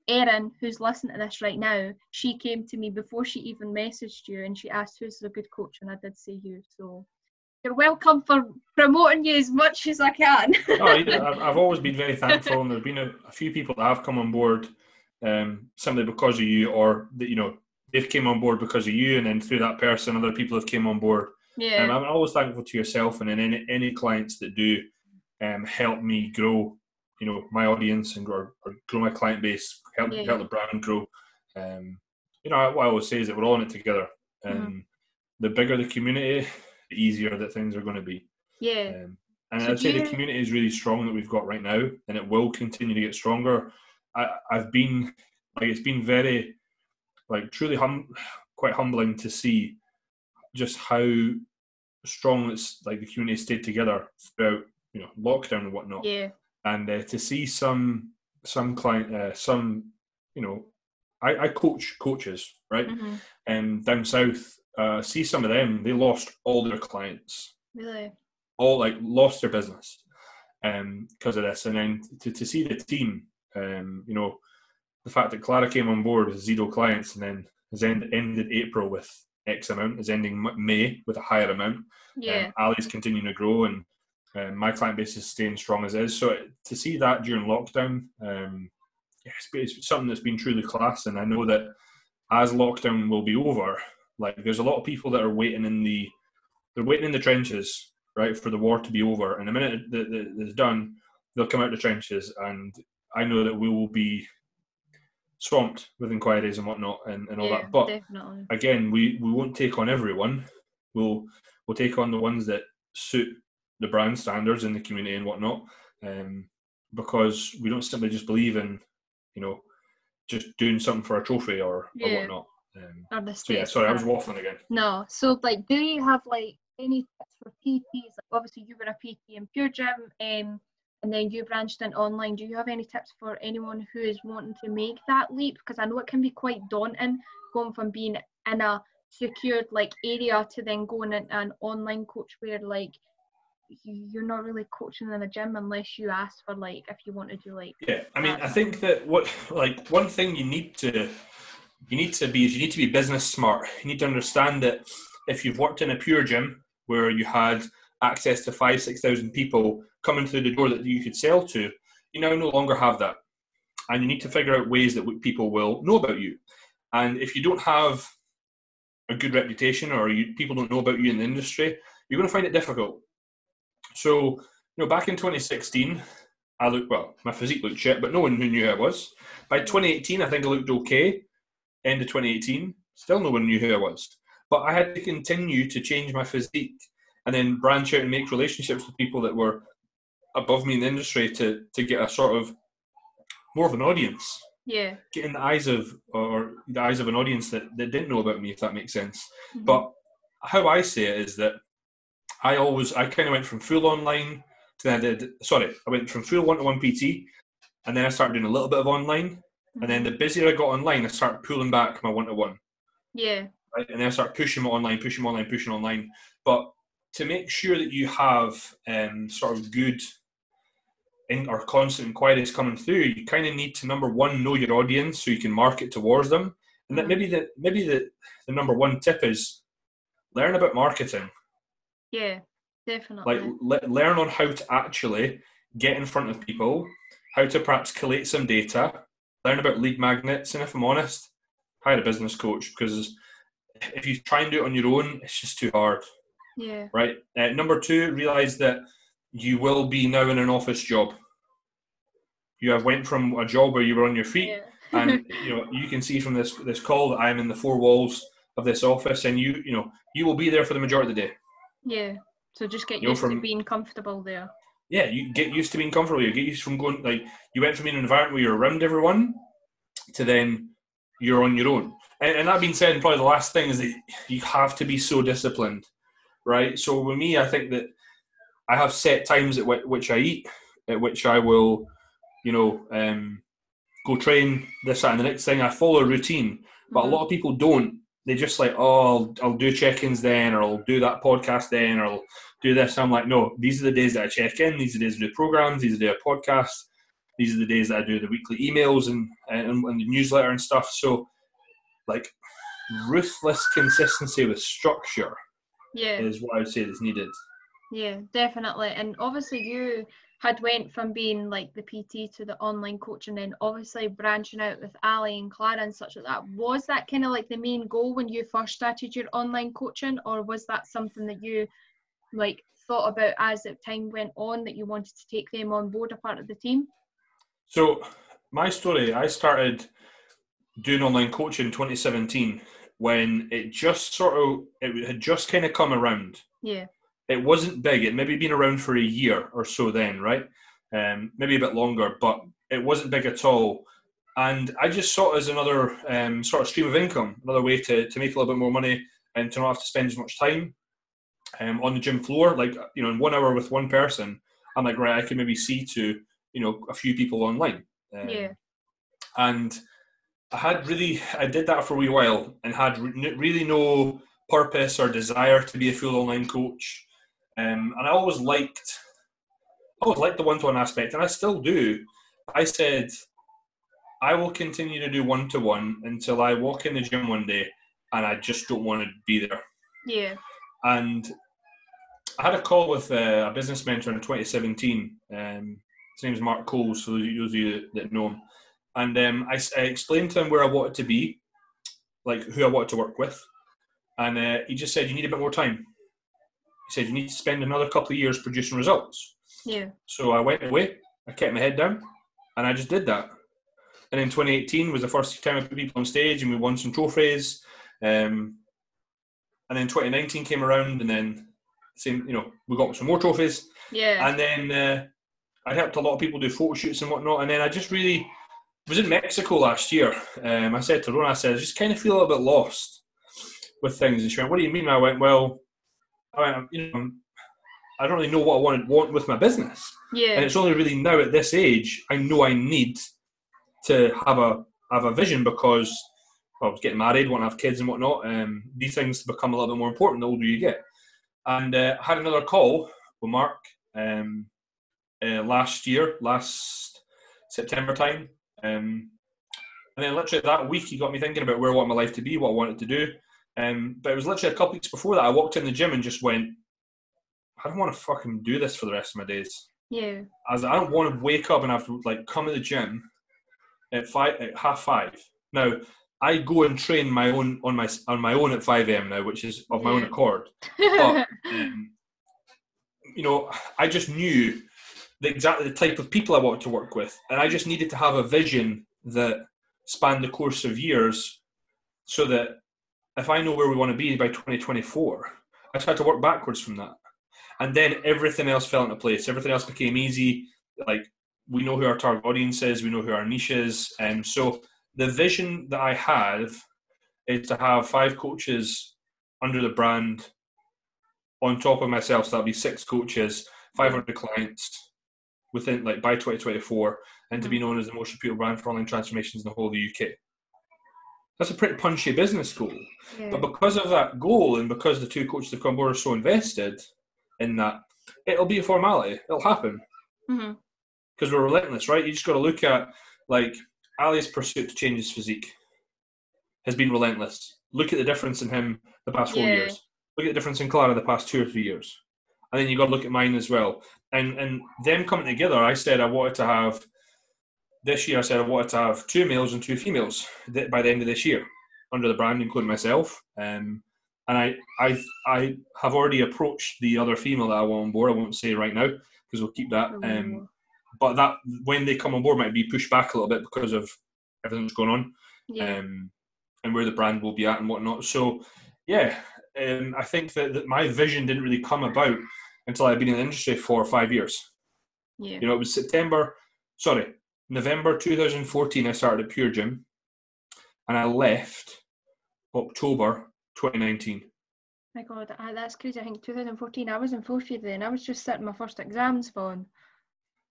[SPEAKER 1] Erin, who's listening to this right now, she came to me before she even messaged you and she asked who's a good coach, and I did say you. So you're welcome for promoting you as much as I can.
[SPEAKER 2] yeah, I've, always been very thankful, and there's been a, a few people that have come on board um, simply because of you, or that you know they've came on board because of you, and then through that person, other people have came on board.
[SPEAKER 1] yeah.
[SPEAKER 2] Um, I'm always thankful to yourself and then any, any clients that do um, help me grow, you know, my audience and grow, or grow my client base, help
[SPEAKER 1] Yeah.
[SPEAKER 2] help the brand grow. Um, you know, what I always say is that we're all in it together, and
[SPEAKER 1] Mm-hmm.
[SPEAKER 2] the bigger the community, the easier that things are going to be.
[SPEAKER 1] yeah.
[SPEAKER 2] Um, and
[SPEAKER 1] So
[SPEAKER 2] I'd say
[SPEAKER 1] do
[SPEAKER 2] the community is really strong that we've got right now, and it will continue to get stronger. I, I've been like it's been very, like truly hum, quite humbling to see just how strong it's like the community stayed together throughout you know lockdown and whatnot,
[SPEAKER 1] Yeah.
[SPEAKER 2] and uh, to see some some client uh, some you know I, I coach coaches right and down south uh, see some of them they lost all their clients.
[SPEAKER 1] Really.
[SPEAKER 2] all like lost their business um because of this. And then to, to see the team um you know the fact that Clara came on board with zero clients and then has end, ended April with X amount is ending May with a higher amount.
[SPEAKER 1] Yeah.
[SPEAKER 2] um, Ali's continuing to grow and um, my client base is staying strong as is. So it, to see that during lockdown um yeah, it's, it's something that's been truly class. And I know that as lockdown will be over like there's a lot of people that are waiting in the they're waiting in the trenches right for the war to be over. And the minute that it's done they'll come out the trenches. And i know that we will be swamped with inquiries and whatnot and, and all
[SPEAKER 1] yeah,
[SPEAKER 2] that. But
[SPEAKER 1] definitely.
[SPEAKER 2] again we we won't take on everyone. We'll we'll take on the ones that suit the brand standards in the community and whatnot um, because we don't simply just believe in you know just doing something for a trophy or, or whatnot um,
[SPEAKER 1] Or the
[SPEAKER 2] so yeah sorry i was waffling again
[SPEAKER 1] No. So like, do you have like any tips for PTs? Like, obviously, you were a PT in Pure Gym, um, and then you branched in online. Do you have any tips for anyone who is wanting to make that leap? Because I know it can be quite daunting going from being in a secured like area to then going into an online coach where like you- you're not really coaching in a gym unless you ask for like if you want to do like
[SPEAKER 2] Yeah, I mean, I think that what like one thing you need to you need to be is you need to be business smart. You need to understand that if you've worked in a pure gym where you had access to five, six thousand people coming through the door that you could sell to. You now no longer have that, and you need to figure out ways that people will know about you. And if you don't have a good reputation or you, people don't know about you in the industry, you're going to find it difficult. So, you know, back in 2016, I looked well. My physique looked shit, but no one knew who I was. By 2018, I think I looked okay. End of 2018, still no one knew who I was. But I had to continue to change my physique and then branch out and make relationships with people that were above me in the industry to to get a sort of more of an audience.
[SPEAKER 1] Yeah.
[SPEAKER 2] Get in the eyes of or the eyes of an audience that, that didn't know about me, if that makes sense.
[SPEAKER 1] Mhm.
[SPEAKER 2] But how I see it is that I always I kind of went from full online to then I did sorry I went from full one to one PT, and then I started doing a little bit of online, and then the busier I got online, I started pulling back my one to one,
[SPEAKER 1] yeah,
[SPEAKER 2] right? And then I start pushing online, pushing online, pushing online. But to make sure that you have um, sort of good in or constant inquiries coming through, you kind of need to number one know your audience so you can market towards them, and that
[SPEAKER 1] Mhm.
[SPEAKER 2] maybe the maybe the the number one tip is learn about marketing.
[SPEAKER 1] yeah, definitely.
[SPEAKER 2] like le- learn on how to actually get in front of people how to perhaps collate some data learn about lead magnets and if i'm honest hire a business coach because if you try and do it on your own it's just too hard
[SPEAKER 1] yeah,
[SPEAKER 2] right uh, number two realize that you will be now in an office job you have went from a job where you were on your feet
[SPEAKER 1] yeah.
[SPEAKER 2] and you know you can see from this this call that i'm in the four walls of this office and you you know you will be there for the majority of the day
[SPEAKER 1] yeah. So just get
[SPEAKER 2] You know,
[SPEAKER 1] used to
[SPEAKER 2] from-
[SPEAKER 1] being comfortable there.
[SPEAKER 2] Yeah, you get used to being comfortable. You get used from going like you went from being an environment where you're around everyone to then you're on your own. And, and that being said, probably the last thing is that you have to be so disciplined, right? So with me, I think that I have set times at which I eat, at which I will, you know, um, go train this that, and the next thing. I follow a routine, but
[SPEAKER 1] Mhm.
[SPEAKER 2] a lot of people don't. They just like, oh, I'll, I'll do check-ins then, or I'll do that podcast then, or I'll do this. I'm like, no, these are the days that I check in. These are the days I do programs. These are the days I podcast. These are the days that I do the weekly emails and, and, and the newsletter and stuff. So, like, ruthless consistency with structure
[SPEAKER 1] yeah,
[SPEAKER 2] is what I would say is needed.
[SPEAKER 1] yeah, definitely. And obviously, you had went from being like the PT to the online coach, and then obviously branching out with Ali and Clara and such like that. Was that kind of like the main goal when you first started your online coaching, or was that something that you like thought about as the time went on that you wanted to take them on board a part of the team?
[SPEAKER 2] So, my story, I started doing online coaching in 2017 when it just sort of, it had just kind of come around.
[SPEAKER 1] Yeah,
[SPEAKER 2] it wasn't big. It maybe been around for a year or so then, right? Um, maybe a bit longer, but it wasn't big at all. And I just saw it as another um, sort of stream of income, another way to, to make a little bit more money and to not have to spend as much time um, on the gym floor. Like, you know, in one hour with one person, I'm like, right, I can maybe see to, you know, a few people online. Um,
[SPEAKER 1] yeah,
[SPEAKER 2] and I had really, I did that for a wee while and had re- really no purpose or desire to be a full online coach. Um, and I always liked, I always liked the one-to-one aspect, and I still do. I said, I will continue to do one-to-one until I walk in the gym one day and I just don't want to be there.
[SPEAKER 1] yeah,
[SPEAKER 2] And I had a call with uh, a business mentor in 2017. Um, his name is Mark Coles, for those of you that know him. And um, I, I explained to him where I wanted to be, like who I wanted to work with. And uh, he just said, You need a bit more time. Said, You need to spend another couple of years producing results.
[SPEAKER 1] yeah,
[SPEAKER 2] So I went away, I kept my head down, and I just did that. And in 2018 was the first time I put people on stage and we won some trophies. Um, and then 2019 came around, and then same, you know, we got some more trophies.
[SPEAKER 1] yeah,
[SPEAKER 2] And then uh, I helped a lot of people do photo shoots and whatnot. And then I just really was in Mexico last year. Um, I said to Rona, I said, I just kind of feel a little bit lost with things. And she went, What do you mean? I went, Well, I went, you know, I don't really know what I wanted want with my business. And it's only really now at this age I know I need to have a have a vision because well, I was getting married, want to have kids and whatnot. Um, these things become a little bit more important the older you get. And uh, I had another call with Mark um, uh, last year, last September time. Um, and then literally that week, he got me thinking about where I want my life to be, what I wanted to do. Um, but it was literally a couple weeks before that, I walked in the gym and just went, I don't want to fucking do this for the rest of my days.
[SPEAKER 1] Yeah.
[SPEAKER 2] As I don't want to wake up and have to like come to the gym at five at half five. Now I go and train my own on my on my own at five a.m. now, which is of my own accord. But um, you know, I just knew the exactly the type of people I wanted to work with, and I just needed to have a vision that spanned the course of years, so that if I know where we want to be by 2024, I tried to work backwards from that, and then everything else fell into place. Everything else became easy. Like we know who our target audience is, we know who our niche is, and so the vision that I have is to have five coaches under the brand on top of myself. So that'll be six coaches, 500 clients within like by 2024, and to be mm-hmm. known as the most reputed brand for online transformations in the whole of the UK. That's a pretty punchy business goal.
[SPEAKER 1] yeah.
[SPEAKER 2] But because of that goal and because the two coaches that come board are so invested in that, it'll be a formality. It'll happen
[SPEAKER 1] Mhm.
[SPEAKER 2] because we're relentless, right? You just got to look at like Ali's pursuit to change his physique has been relentless. Look at the difference in him the past four
[SPEAKER 1] Yeah.
[SPEAKER 2] years. Look at the difference in Clara the past two or three years, and then you got to look at mine as well. And and them coming together, I said I wanted to have this year. I said I wanted to have two males and two females by the end of this year under the brand, including myself. Um, and I, I, I have already approached the other female that I want on board. I won't say right now because we'll keep that. Um, but that when they come on board might be pushed back a little bit because of everything that's going on
[SPEAKER 1] yeah.
[SPEAKER 2] um, and where the brand will be at and whatnot. So yeah, um, I think that, that my vision didn't really come about until I'd been in the industry for five years.
[SPEAKER 1] yeah.
[SPEAKER 2] You know, it was September, sorry, November 2014. I started at Pure Gym, and I left October 2019.
[SPEAKER 1] My God, ah, that's crazy. I think 2014. I was in fourth year then. I was just sitting my first exams, Vaughn.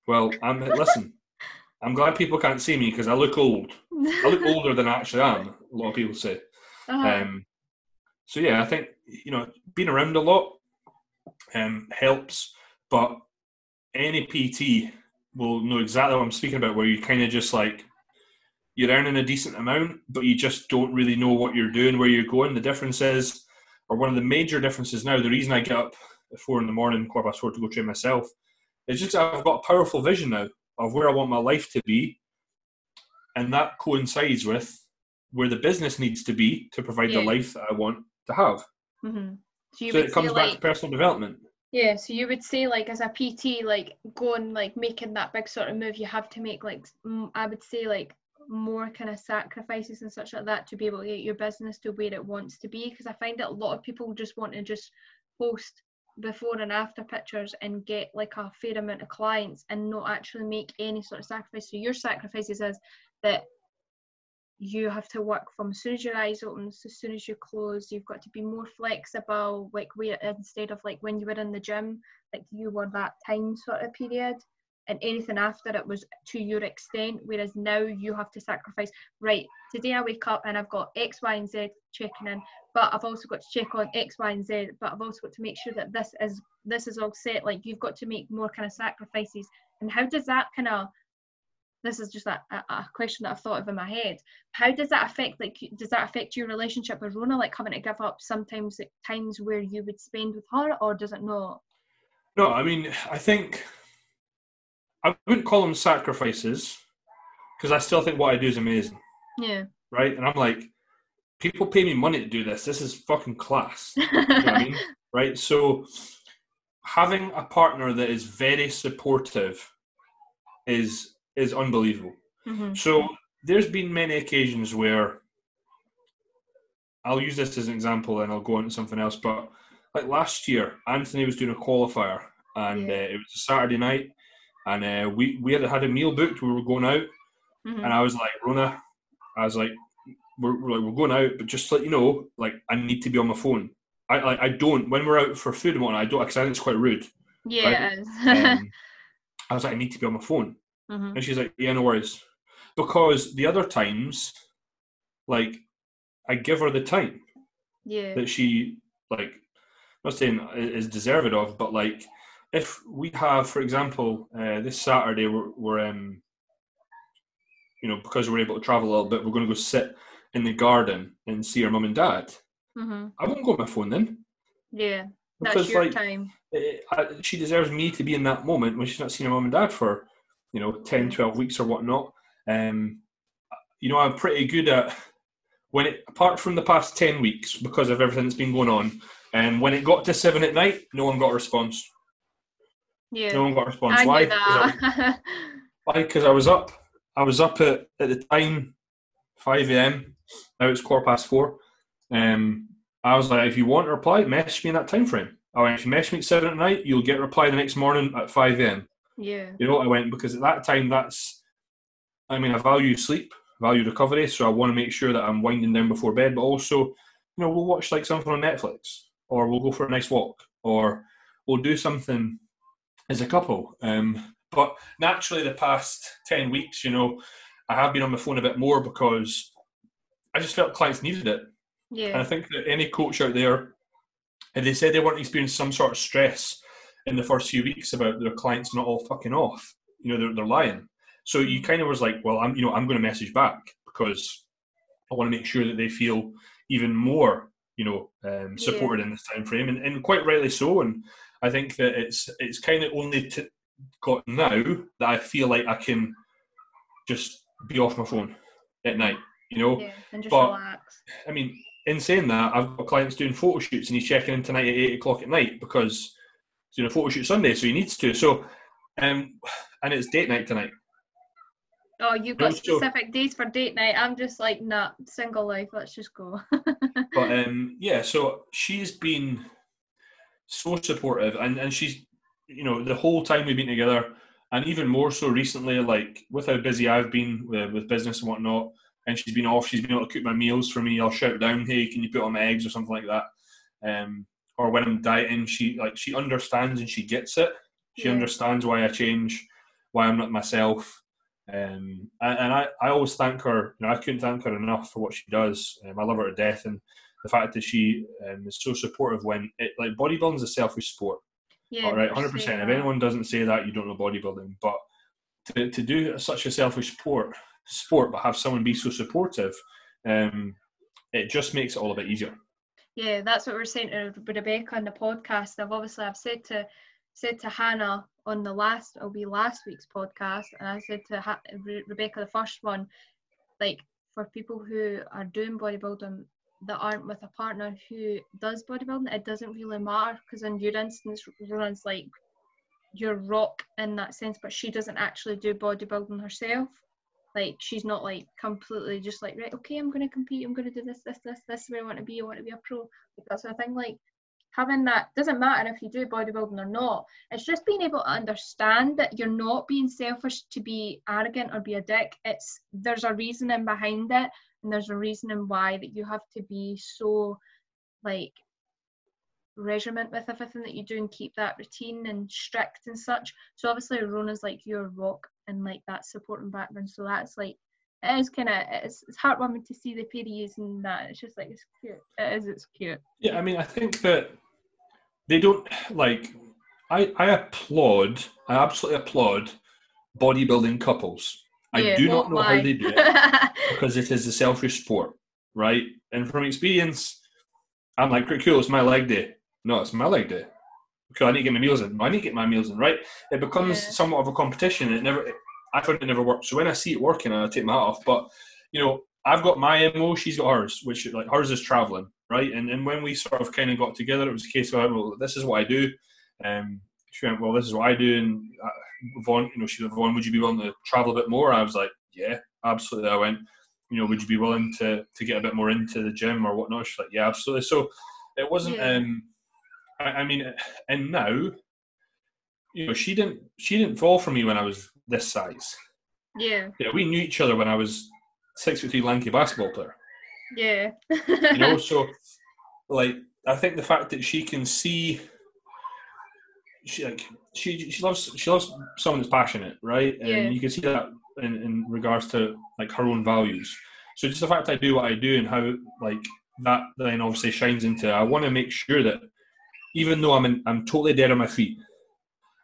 [SPEAKER 2] Well, I'm listen. I'm glad people can't see me because I look old. I look older than I actually am. A lot of people say.
[SPEAKER 1] Uh-huh.
[SPEAKER 2] Um, so yeah, I think you know being around a lot um, helps, but any PT will know exactly what I'm speaking about. Where you kind of just like you're earning a decent amount, but you just don't really know what you're doing, where you're going. The difference is, or one of the major differences now, the reason I get up at four in the morning, quarter past four to go train myself, is just I've got a powerful vision now of where I want my life to be, and that coincides with where the business needs to be to provide
[SPEAKER 1] Yeah.
[SPEAKER 2] the life that I want to have.
[SPEAKER 1] Mhm. So
[SPEAKER 2] so it comes back
[SPEAKER 1] like
[SPEAKER 2] to personal development.
[SPEAKER 1] Yeah. So you would say like as a PT, like going like making that big sort of move, you have to make like I would say like more kind of sacrifices and such like that to be able to get your business to where it wants to be. Because I find that a lot of people just want to just post before and after pictures and get like a fair amount of clients and not actually make any sort of sacrifice. So your sacrifices is that you have to work from as soon as your eyes open, as soon as you close. You've got to be more flexible, like where instead of like when you were in the gym, like you were that time sort of period, and anything after it was to your extent. Whereas now you have to sacrifice. Right, today I wake up and I've got X, Y, and Z checking in, but I've also got to check on X, Y, and Z. But I've also got to make sure that this is this is all set. Like you've got to make more kind of sacrifices. And how does that kind of this is just a, a, a question that I've thought of in my head. How does that affect like does that affect your relationship with Rona? Like having to give up sometimes times where you would spend with her or does it not?
[SPEAKER 2] No, I mean, I think I wouldn't call them sacrifices because I still think what I do is amazing,
[SPEAKER 1] Yeah.
[SPEAKER 2] right? And I'm like, people pay me money to do this. This is fucking class. You know I mean? Right? So having a partner that is very supportive is is unbelievable.
[SPEAKER 1] Mhm.
[SPEAKER 2] So there's been many occasions where I'll use this as an example and I'll go on to something else. But like last year, Anthony was doing a qualifier and
[SPEAKER 1] Yeah.
[SPEAKER 2] uh, it was a Saturday night and uh, we, we had had a meal booked. We were going out
[SPEAKER 1] Mhm.
[SPEAKER 2] and I was like, Rona, I was like, we're, we're like, we're going out, but just to let you know, like, I need to be on my phone. I, like, I don't, when we're out for food and whatnot, I don't, because I think it's quite rude.
[SPEAKER 1] yeah, is.
[SPEAKER 2] Um, I was like, I need to be on my phone.
[SPEAKER 1] Mhm.
[SPEAKER 2] And she's like, yeah, no worries. Because the other times, like, I give her the time
[SPEAKER 1] Yeah.
[SPEAKER 2] that she, like, I'm not saying is deserved of, but like, if we have, for example, uh, this Saturday, we're, we're um, you know, because we're able to travel a little bit, we're going to go sit in the garden and see our mum and dad.
[SPEAKER 1] Mhm.
[SPEAKER 2] I won't go on my phone then.
[SPEAKER 1] Yeah. That's
[SPEAKER 2] because
[SPEAKER 1] your
[SPEAKER 2] like
[SPEAKER 1] time.
[SPEAKER 2] eh, I, she deserves me to be in that moment when she's not seen her mum and dad for you know 10 12 weeks or whatnot. Um you know i'm pretty good at when it apart from the past 10 weeks because of everything that's been going on and when it got to 7 at night no one got a response.
[SPEAKER 1] Yeah.
[SPEAKER 2] no one got a response.
[SPEAKER 1] I
[SPEAKER 2] why?
[SPEAKER 1] knew
[SPEAKER 2] 'Cause I,
[SPEAKER 1] that.
[SPEAKER 2] why? Because i was up. I was up at, at the time 5 a.m now it's quarter past 4 um i was like if you want a reply message me in that time frame I went, if you message me at 7 at night you'll get a reply the next morning at 5 a.m
[SPEAKER 1] yeah.
[SPEAKER 2] You know, I went because at that time, that's, I mean, I value sleep, value recovery, so I want to make sure that I'm winding down before bed, but also, you know, we'll watch like something on Netflix, or we'll go for a nice walk, or we'll do something as a couple. Um, but naturally, the past 10 weeks, you know, I have been on my phone a bit more because I just felt clients needed it. Yeah. And I think that any coach out there, if they said they weren't experiencing some sort of stress in the first few weeks about their clients not all fucking off, you know, they're, they're lying. So you kind of was like, well, I'm, you know, I'm going to message back because I want to make sure that they feel even more, you know, um, supported in this time frame, and, and quite rightly so. And I think that it's it's kind of only t- got now that I feel like I can just be off my phone at night, you know.
[SPEAKER 1] Yeah. And just
[SPEAKER 2] but-
[SPEAKER 1] relax.
[SPEAKER 2] I mean, in saying that, I've got clients doing photo shoots and he's checking in tonight at eight o'clock at night because doing a photo shoot Sunday, so he needs to. So, um, and it's date night tonight.
[SPEAKER 1] Oh, you've got
[SPEAKER 2] so-
[SPEAKER 1] specific days for date night. I'm just like, nah, single life. Let's just go.
[SPEAKER 2] But um, yeah, so she's been so supportive, and and she's, you know, the whole time we've been together, and even more so recently, like with how busy I've been with, with business and whatnot. And she's been off. She's been able to cook my meals for me. I'll shout down, "Hey, can you put on my eggs or something like that?" Um, or when I'm dieting, she like she understands and she gets it. She
[SPEAKER 1] Yeah.
[SPEAKER 2] understands why I change, why I'm not myself. Um, and, and I, I always thank her. You know, I couldn't thank her enough for what she does. Um, I love her to death, and the fact that she um, is so supportive when it like bodybuilding is a selfish sport.
[SPEAKER 1] yeah.
[SPEAKER 2] all right, hundred percent. If anyone doesn't say that, you don't know bodybuilding. But to, to do such a selfish sport, sport, but have someone be so supportive, um, it just makes it all a bit easier.
[SPEAKER 1] Yeah, that's what we're saying to Rebecca on the podcast. I've obviously I've said to said to Hannah on the last it'll be last week's podcast, and I said to ha- Re- Rebecca the first one, like for people who are doing bodybuilding that aren't with a partner who does bodybuilding, it doesn't really matter because in your instance, Rona's like your rock in that sense, but she doesn't actually do bodybuilding herself. Like she's not like completely just like right, okay, I'm gonna compete, I'm gonna do this, this, this, this is where I want to be, I want to be a pro. Like that sort of thing. Like having that doesn't matter if you do bodybuilding or not. It's just being able to understand that you're not being selfish to be arrogant or be a dick. It's there's a reasoning behind it, and there's a reasoning why that you have to be so like regiment with everything that you do and keep that routine and strict and such. So obviously Rona's like your rock and like that supporting background. So that's like it is kind of it's, it's heartwarming to see the pair using that. It's just like it's cute. It is. It's cute.
[SPEAKER 2] Yeah, I mean, I think that they don't like. I I applaud. I absolutely applaud bodybuilding couples. I
[SPEAKER 1] Yeah,
[SPEAKER 2] do not know how they do it because it is a selfish sport, right? And from experience, I'm like, cool, it's my leg day. No, it's my leg day. Okay, I need to get my meals in. I need to get my meals in, right? It becomes
[SPEAKER 1] Yeah.
[SPEAKER 2] somewhat of a competition. It never. I find it never works. So when I see it working, I take my hat off. But you know, I've got my mo, she's got hers, which like hers is traveling, right? And and when we sort of kind of got together, it was a case of well, this is what I do. Um, she went, well, this is what I do, and uh, Vaughn, you know, she went, Vaughn, would you be willing to travel a bit more? I was like, yeah, absolutely. I went, you know, would you be willing to to get a bit more into the gym or whatnot? She's like, yeah, absolutely. So it wasn't.
[SPEAKER 1] Yeah.
[SPEAKER 2] Um, I, I mean, and now, you know, she didn't she didn't fall for me when I was this size.
[SPEAKER 1] yeah.
[SPEAKER 2] Yeah, we knew each other when I was six foot three lanky basketball player.
[SPEAKER 1] Yeah.
[SPEAKER 2] You know, so like I think the fact that she can see she like she she loves she loves someone that's passionate, right?
[SPEAKER 1] Yeah.
[SPEAKER 2] And you can see that in, in regards to like her own values. So just the fact I do what I do and how like that then obviously shines into I want to make sure that even though I'm in, I'm totally dead on my feet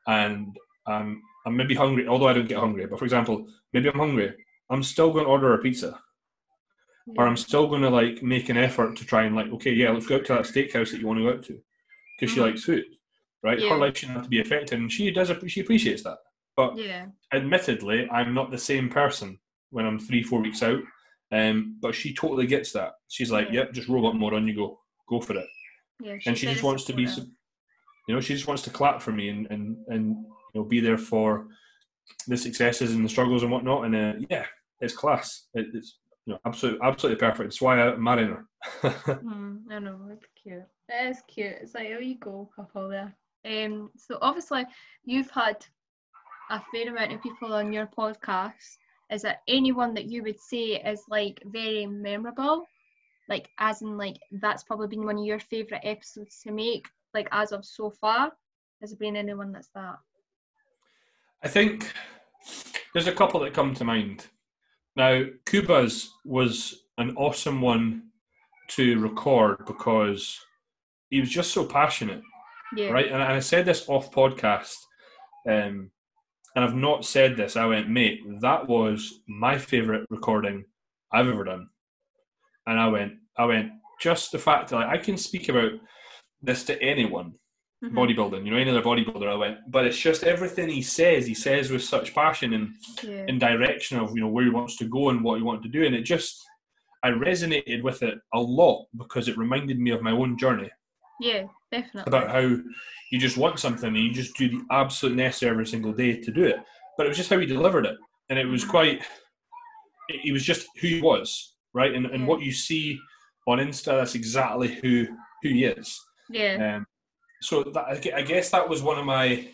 [SPEAKER 2] and I'm I'm maybe hungry, although I don't get hungry, but for example, maybe I'm hungry, I'm still going to order a pizza or I'm still going to like make an effort to try and like, okay, yeah, let's go out to that steakhouse that you want to go out to. because
[SPEAKER 1] Mhm.
[SPEAKER 2] she likes food, right?
[SPEAKER 1] Yeah.
[SPEAKER 2] Her life shouldn't have to be affected, and she does. She appreciates that. But
[SPEAKER 1] Yeah.
[SPEAKER 2] admittedly, I'm not the same person when I'm three, four weeks out. Um, but she totally gets that. She's like. "Yep, just roll up more on you go, go for it."
[SPEAKER 1] Yeah.
[SPEAKER 2] and she just wants to be, you know, she just wants to clap for me and and and you know be there for the successes and the struggles and whatnot. And uh, yeah, it's class. It, it's you know absolutely absolutely perfect. It's why I'm marrying her.
[SPEAKER 1] Mm, I know, it's cute. It is cute. It's like a wee goal couple there. Um, so obviously you've had a fair amount of people on your podcast. Is there anyone that you would say is like very memorable? Like as in like that's probably been one of your favourite episodes to make, like as of so far? Has there been anyone that's that?
[SPEAKER 2] I think there's a couple that come to mind. Now, Cuba's was an awesome one to record because he was just so passionate.
[SPEAKER 1] Yeah.
[SPEAKER 2] right? And I said this off podcast, um, and I've not said this. I went, mate, that was my favorite recording I've ever done. And I went, I went, just the fact that like, I can speak about this to anyone,
[SPEAKER 1] Mhm.
[SPEAKER 2] bodybuilding, you know, any other bodybuilder. I went, but it's just everything he says. He says with such passion and
[SPEAKER 1] Yeah.
[SPEAKER 2] in direction of you know where he wants to go and what he wants to do, and it just I resonated with it a lot because it reminded me of my own journey
[SPEAKER 1] Yeah, definitely.
[SPEAKER 2] about how you just want something and you just do the absolute necessary every single day to do it. But it was just how he delivered it, and it was quite. it- He was just who he was, right? And and what you see on Insta, that's exactly who who he is.
[SPEAKER 1] yeah.
[SPEAKER 2] Um, so that, I guess that was one of my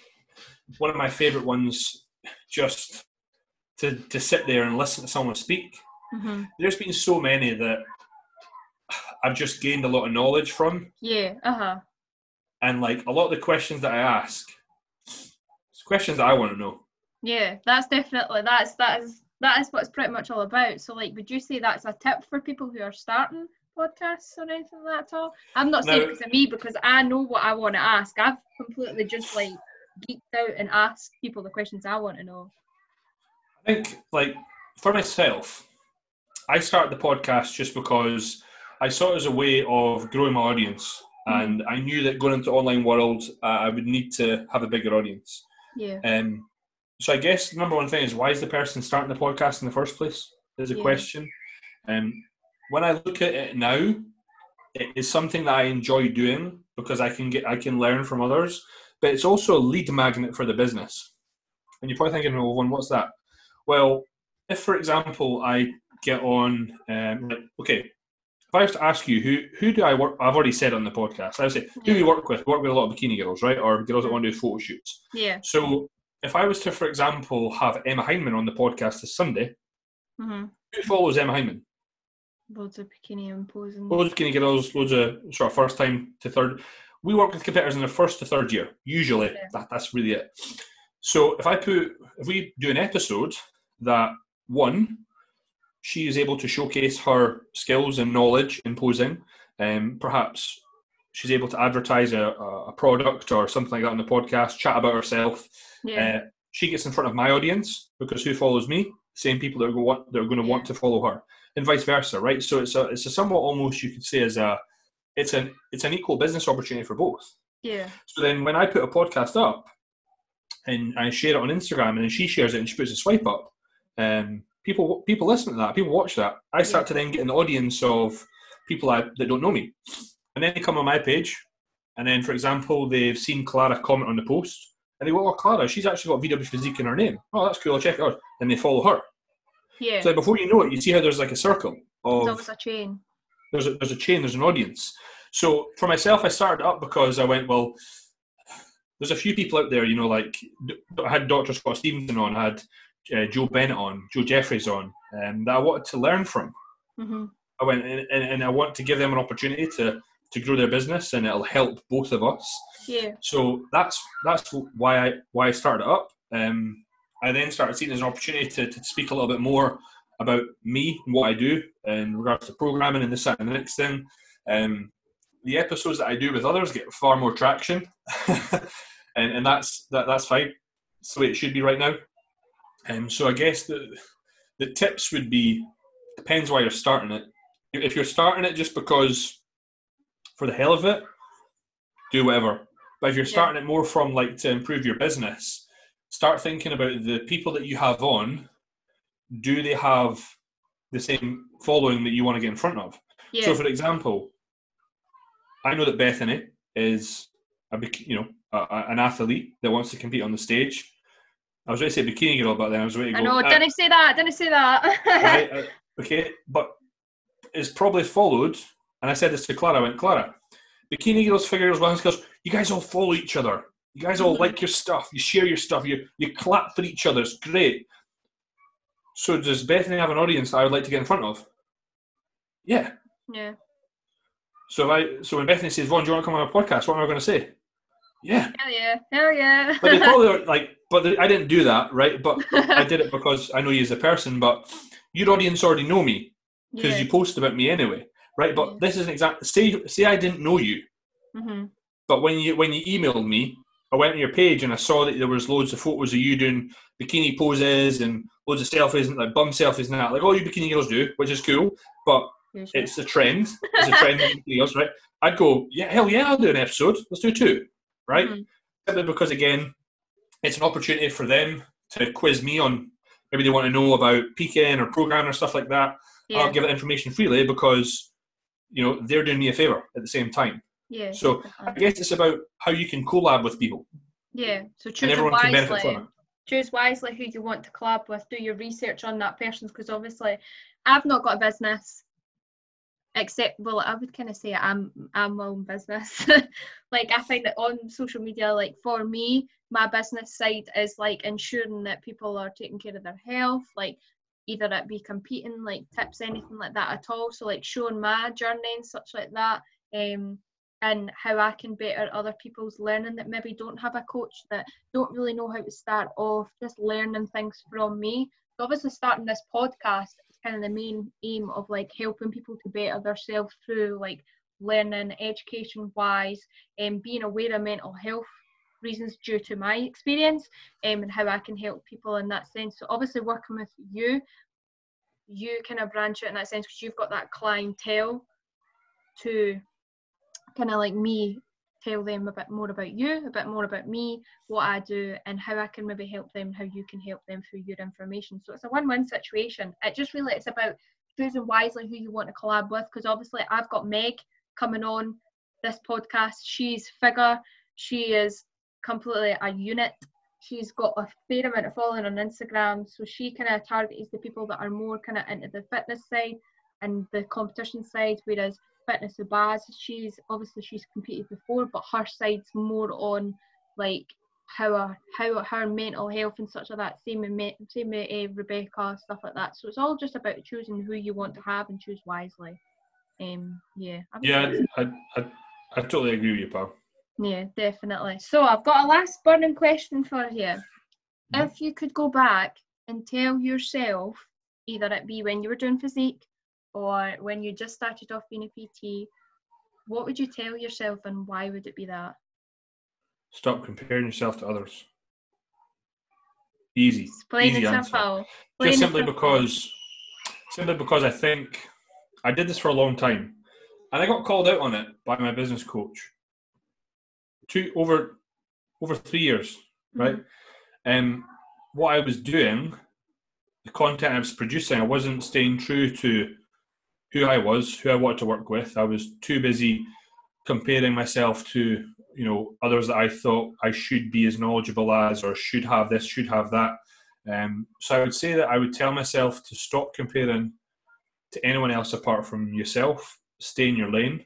[SPEAKER 2] one of my favorite ones, just to to sit there and listen to someone speak.
[SPEAKER 1] hmm
[SPEAKER 2] There's been so many that I've just gained a lot of knowledge from,
[SPEAKER 1] Yeah. Uh huh.
[SPEAKER 2] and like a lot of the questions that I ask, it's questions that I want to know.
[SPEAKER 1] Yeah, that's definitely that's that is that is what it's pretty much all about. So like would you say that's a tip for people who are starting podcasts or anything like that at all? I'm not saying
[SPEAKER 2] No.
[SPEAKER 1] because of me because I know what I want to ask. I've completely just like geeked out and asked people the questions I want to know.
[SPEAKER 2] I think, like, for myself, I started the podcast just because I saw it as a way of growing my audience, and I knew that going into online world, uh, I would need to have a bigger audience.
[SPEAKER 1] Yeah.
[SPEAKER 2] Um, so I guess the number one thing is why is the person starting the podcast in the first place? Is a
[SPEAKER 1] Yeah.
[SPEAKER 2] question. Um, when I look at it now, it is something that I enjoy doing because I can get I can learn from others, but it's also a lead magnet for the business. And you're probably thinking, well, one, what's that? Well, if for example I get on, um, okay, if I was to ask you who who do I work, I've already said on the podcast. I would say who do you work with? We work with a lot of bikini girls, right, or girls that want to do photo shoots.
[SPEAKER 1] Yeah.
[SPEAKER 2] So if I was to, for example, have Emma Hyndman on the podcast this Sunday,
[SPEAKER 1] hmm
[SPEAKER 2] who follows Emma Hyndman?
[SPEAKER 1] Loads of bikini and posing.
[SPEAKER 2] Loads of bikini girls, loads of sort of first time to third. We work with competitors in their first to third year. Usually,
[SPEAKER 1] Yeah.
[SPEAKER 2] that, that's really it. So if I put, if we do an episode that one, she is able to showcase her skills and knowledge in posing, um, perhaps she's able to advertise a, a product or something like that on the podcast, chat about herself.
[SPEAKER 1] Yeah.
[SPEAKER 2] Uh, she gets in front of my audience because who follows me? Same people that are going that are going to want to follow her, and vice versa, right? So it's a it's a somewhat almost you could say as a it's an it's an equal business opportunity for both.
[SPEAKER 1] yeah.
[SPEAKER 2] So then when I put a podcast up and I share it on Instagram and then she shares it and she puts a swipe up, um, people people listen to that, people watch that. I start
[SPEAKER 1] Yeah.
[SPEAKER 2] to then get an audience of people I, that don't know me, and then they come on my page, and then for example they've seen Clara comment on the post and they go, "Oh, Clara, she's actually got VW Physique in her name. Oh, that's cool. I'll check it out." And they follow her.
[SPEAKER 1] Yeah.
[SPEAKER 2] So before you know it, you see how there's like a circle of
[SPEAKER 1] always a chain.
[SPEAKER 2] there's a, there's a chain, there's an audience. So for myself, I started up because I went, well, there's a few people out there, you know, like I had Dr. Scott Stevenson on, I had uh, Joe Bennett on, Joe Jeffries on, um, that I wanted to learn from.
[SPEAKER 1] hmm
[SPEAKER 2] I went and, and, and I want to give them an opportunity to to grow their business, and it'll help both of us.
[SPEAKER 1] Yeah.
[SPEAKER 2] So that's that's why I why I started it up. Um, I then started seeing it as an opportunity to, to speak a little bit more about me and what I do in regards to programming and this that, and the next thing. Um, the episodes that I do with others get far more traction, and and that's that that's fine. That's the way it should be right now. Um, so I guess the the tips would be depends why you're starting it. If you're starting it just because for the hell of it, do whatever. But if you're starting it more from like to improve your business, start thinking about the people that you have on. Do they have the same following that you want to get in front of?
[SPEAKER 1] Yeah.
[SPEAKER 2] So, for example, I know that Bethany is a you know a, a- an athlete that wants to compete on the stage. I was ready to say bikini girl, but then I was ready to go.
[SPEAKER 1] I know,
[SPEAKER 2] uh,
[SPEAKER 1] didn't I, say that, didn't I say that.
[SPEAKER 2] right, uh, okay, but it's probably followed. And I said this to Clara. I went, Clara, bikini girls, figure girls, wellness girls. You guys all follow each other. You guys all
[SPEAKER 1] Mhm.
[SPEAKER 2] like your stuff. You share your stuff. You you clap for each other. It's great. So does Bethany have an audience that I would like to get in front of? Yeah.
[SPEAKER 1] yeah.
[SPEAKER 2] So if I so when Bethany says, "Vaughn, do you want to come on a podcast?" What am I going to say? Yeah.
[SPEAKER 1] Hell yeah. Hell yeah.
[SPEAKER 2] But they probably are like, but they, I didn't do that, right? But I did it because I know you as a person. But your audience already know me because
[SPEAKER 1] yeah.
[SPEAKER 2] you post about me anyway, right? But this is an example. Say say I didn't know you,
[SPEAKER 1] hmm
[SPEAKER 2] but when you when you emailed me, I went on your page and I saw that there was loads of photos of you doing bikini poses and loads of selfies and like bum selfies and that, like all you bikini girls do, which is cool. But it's a trend. It's a trend in bikini girls, right? I'd go, yeah, hell yeah, I'll do an episode. Let's do two, right?
[SPEAKER 1] Mhm.
[SPEAKER 2] Simply because again, it's an opportunity for them to quiz me on maybe they want to know about PKN or programming or stuff like that.
[SPEAKER 1] Yeah.
[SPEAKER 2] I'll give that information freely because you know they're doing me a favor at the same time.
[SPEAKER 1] yeah.
[SPEAKER 2] So I guess it's about how you can collab with people
[SPEAKER 1] yeah. So
[SPEAKER 2] and
[SPEAKER 1] choose
[SPEAKER 2] everyone can benefit
[SPEAKER 1] wisely.
[SPEAKER 2] from it.
[SPEAKER 1] choose wisely who you want to collab with. Do your research on that person because obviously, I've not got a business. Except, well, I would kind of say I'm I'm my own business. like I find that on social media, like for me, my business side is like ensuring that people are taking care of their health, like either it be competing, like tips, anything like that at all. So like showing my journey and such like that. Um, and how I can better other people's learning that maybe don't have a coach that don't really know how to start off, just learning things from me. So obviously starting this podcast is kind of the main aim of like helping people to better themselves through like learning, education wise, and being aware of mental health reasons due to my experience um, and how I can help people in that sense. So obviously working with you, you kind of branch out in that sense because you've got that clientele to kind of like me tell them a bit more about you, a bit more about me, what I do, and how I can maybe help them, how you can help them through your information. So it's a win-win situation. It just really it's about choosing wisely who you want to collab with, because obviously I've got Meg coming on this podcast. She's figure. She is completely a unit. She's got a fair amount of following on Instagram, so she kind of targets the people that are more kind of into the fitness side and the competition side, whereas fitness with Baz. She's obviously she's competed before, but her side's more on like how her, how her mental health and such like that. Same with me, same with uh, Rebecca, stuff like that. So it's all just about choosing who you want to have and choose wisely. Um, yeah. I would
[SPEAKER 2] Yeah, I, I, I totally agree with you, pal.
[SPEAKER 1] Yeah, definitely. So I've got a last burning question for you.
[SPEAKER 2] Mhm.
[SPEAKER 1] If you could go back and tell yourself, either it be when you were doing physique or when you just started off being a PT, what would you tell yourself and why would it be that?
[SPEAKER 2] Stop comparing yourself to others. Easy.
[SPEAKER 1] It's plain
[SPEAKER 2] easy
[SPEAKER 1] and
[SPEAKER 2] answer.
[SPEAKER 1] simple. Plain
[SPEAKER 2] Just simply
[SPEAKER 1] simple.
[SPEAKER 2] because, simply because I think I did this for a long time, and I got called out on it by my business coach. Two over, over three years, right? And what I was doing, the content I was producing, I wasn't staying true to who I was, who I wanted to work with. I was too busy comparing myself to you know others that I thought I should be as knowledgeable as, or should have this, should have that. Um, so I would say that I would tell myself to stop comparing to anyone else apart from yourself. Stay in your lane,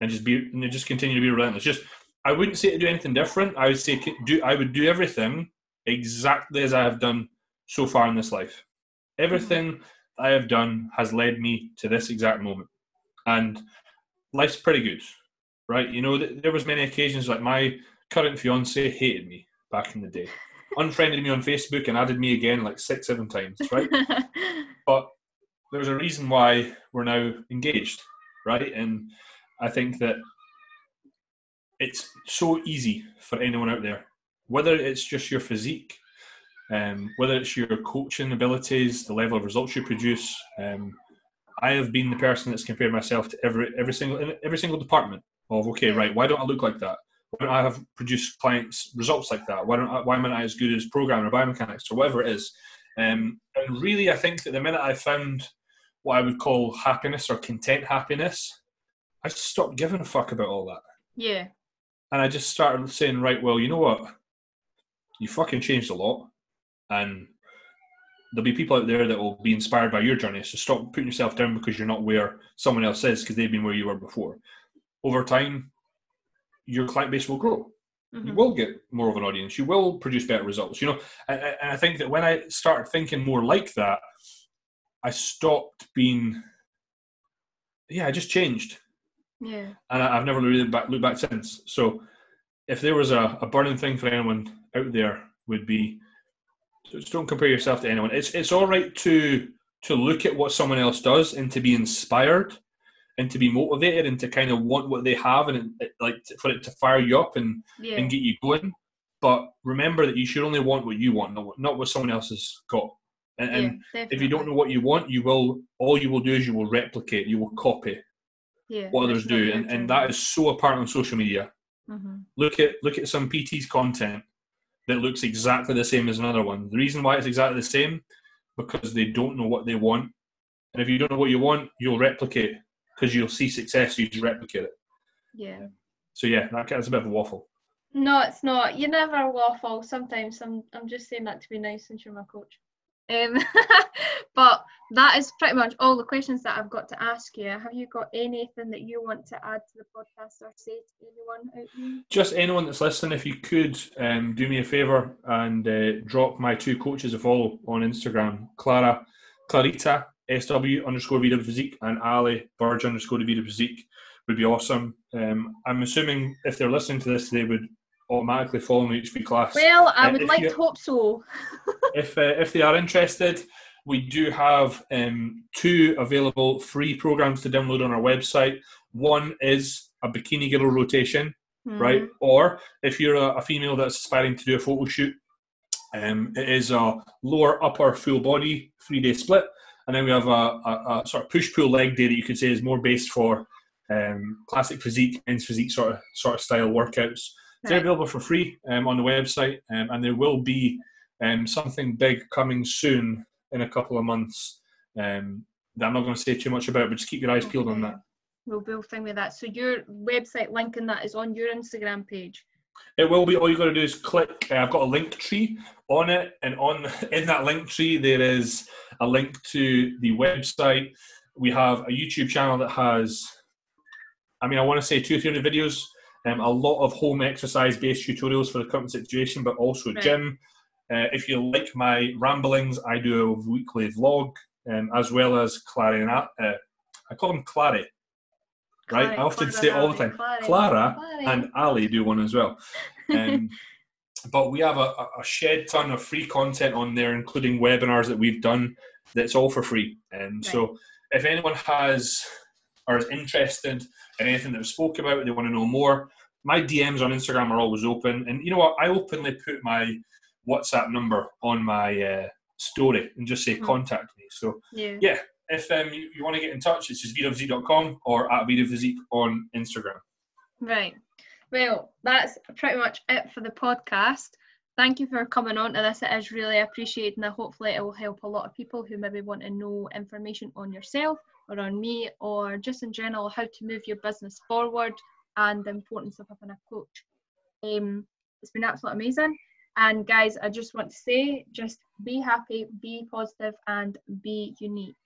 [SPEAKER 2] and just be and just continue to be relentless. Just I wouldn't say to do anything different. I would say do I would do everything exactly as I have done so far in this life. Everything I have done has led me to this exact moment, and life's pretty good, right? You know, th- there was many occasions like my current fiance hated me back in the day, unfriended me on Facebook, and added me again like six, seven times, right? but there's a reason why we're now engaged, right? And I think that it's so easy for anyone out there, whether it's just your physique, um, whether it's your coaching abilities, the level of results you produce. Um, I have been the person that's compared myself to every every single every single department, of okay, right, why don't I look like that? Why don't I have produced clients results like that? Why don't I, why am I as good as programming or biomechanics or whatever it is? Um, and really, I think that the minute I found what I would call happiness or content happiness, I stopped giving a fuck about all that.
[SPEAKER 1] Yeah.
[SPEAKER 2] And I just started saying, right, well, you know what? You fucking changed a lot. And there'll be people out there that will be inspired by your journey. So stop putting yourself down because you're not where someone else is because they've been where you were before. Over time, your client base will grow. Mm-hmm. You will get more of an audience. You will produce better results. You know, and, and I think that when I started thinking more like that, I stopped being. Yeah, I just changed.
[SPEAKER 1] Yeah.
[SPEAKER 2] And I, have never really looked back, looked back since. So, if there was a, a burning thing for anyone out there, would be just don't compare yourself to anyone. It's it's all right to to look at what someone else does and to be inspired and to be motivated and to kind of want what they have and it, like for it to fire you up and yeah. and get you going. But remember that you should only want what you want, not, not what someone else has got. And, and yeah, if you don't know what you want, you will all you will do is you will replicate, you will copy
[SPEAKER 1] yeah,
[SPEAKER 2] what others do, and, and that is so apparent on social media.
[SPEAKER 1] Mm-hmm.
[SPEAKER 2] Look at look at some PT's content that looks exactly the same as another one. The reason why it's exactly the same because they don't know what they want, and if you don't know what you want, you'll replicate because you'll see success, you just replicate it.
[SPEAKER 1] Yeah.
[SPEAKER 2] So yeah, that, that's a bit of a waffle.
[SPEAKER 1] No, it's not. You never waffle. Sometimes I'm I'm just saying that to be nice since you're my coach. Um, but that is pretty much all the questions that I've got to ask you. Have you got anything that you want to add to the podcast or say to anyone out there?
[SPEAKER 2] Just anyone that's listening, if you could um, do me a favour and uh, drop my two coaches a follow on Instagram, Clara, Clarita SW underscore VW Physique and Ali Burge underscore VW Physique would be awesome. Um, I'm assuming if they're listening to this, they would automatically follow my HP class.
[SPEAKER 1] Well, I uh, would like to hope so.
[SPEAKER 2] if uh, if they are interested, we do have um, two available free programs to download on our website. One is a bikini girl rotation, mm. right? Or if you're a, a, female that's aspiring to do a photo shoot, um, it is a lower upper full body three day split, and then we have a, a, a sort of push pull leg day that you could say is more based for um, classic physique, men's physique sort of sort of style workouts. They're available for free um, on the website, um, and there will be um, something big coming soon in a couple of months um, that I'm not going to say too much about, but just keep your eyes peeled on that.
[SPEAKER 1] We'll be thing with that. So your website link in that is on your Instagram page.
[SPEAKER 2] It will be. All you got to do is click. Uh, I've got a link tree on it, and on in that link tree there is a link to the website. We have a YouTube channel that has, I mean, I want to say two or three hundred videos um, a lot of home exercise based tutorials for the current situation, but also right. gym. Uh, if you like my ramblings, I do a weekly vlog, um, as well as Clary and uh, I call them Clary. Right, Clary, I often Clara, say it all the time. Clary, Clara Clary. and Ali do one as well. Um, but we have a, a, shed ton of free content on there, including webinars that we've done. That's all for free. And right. so, if anyone has or is interested in anything that we spoke about, they want to know more, my DMs on Instagram are always open. And you know what? I openly put my WhatsApp number on my uh, story and just say mm. contact me. So yeah, yeah if um, you, you, want to get in touch, it's just vidophysique.com or at vidophysique on Instagram.
[SPEAKER 1] Right. Well, that's pretty much it for the podcast. Thank you for coming on to this. It is really appreciated, and hopefully, it will help a lot of people who maybe want to know information on yourself or on me or just in general how to move your business forward and the importance of having a coach. Um, it's been absolutely amazing. And guys, I just want to say just be happy, be positive, and be unique.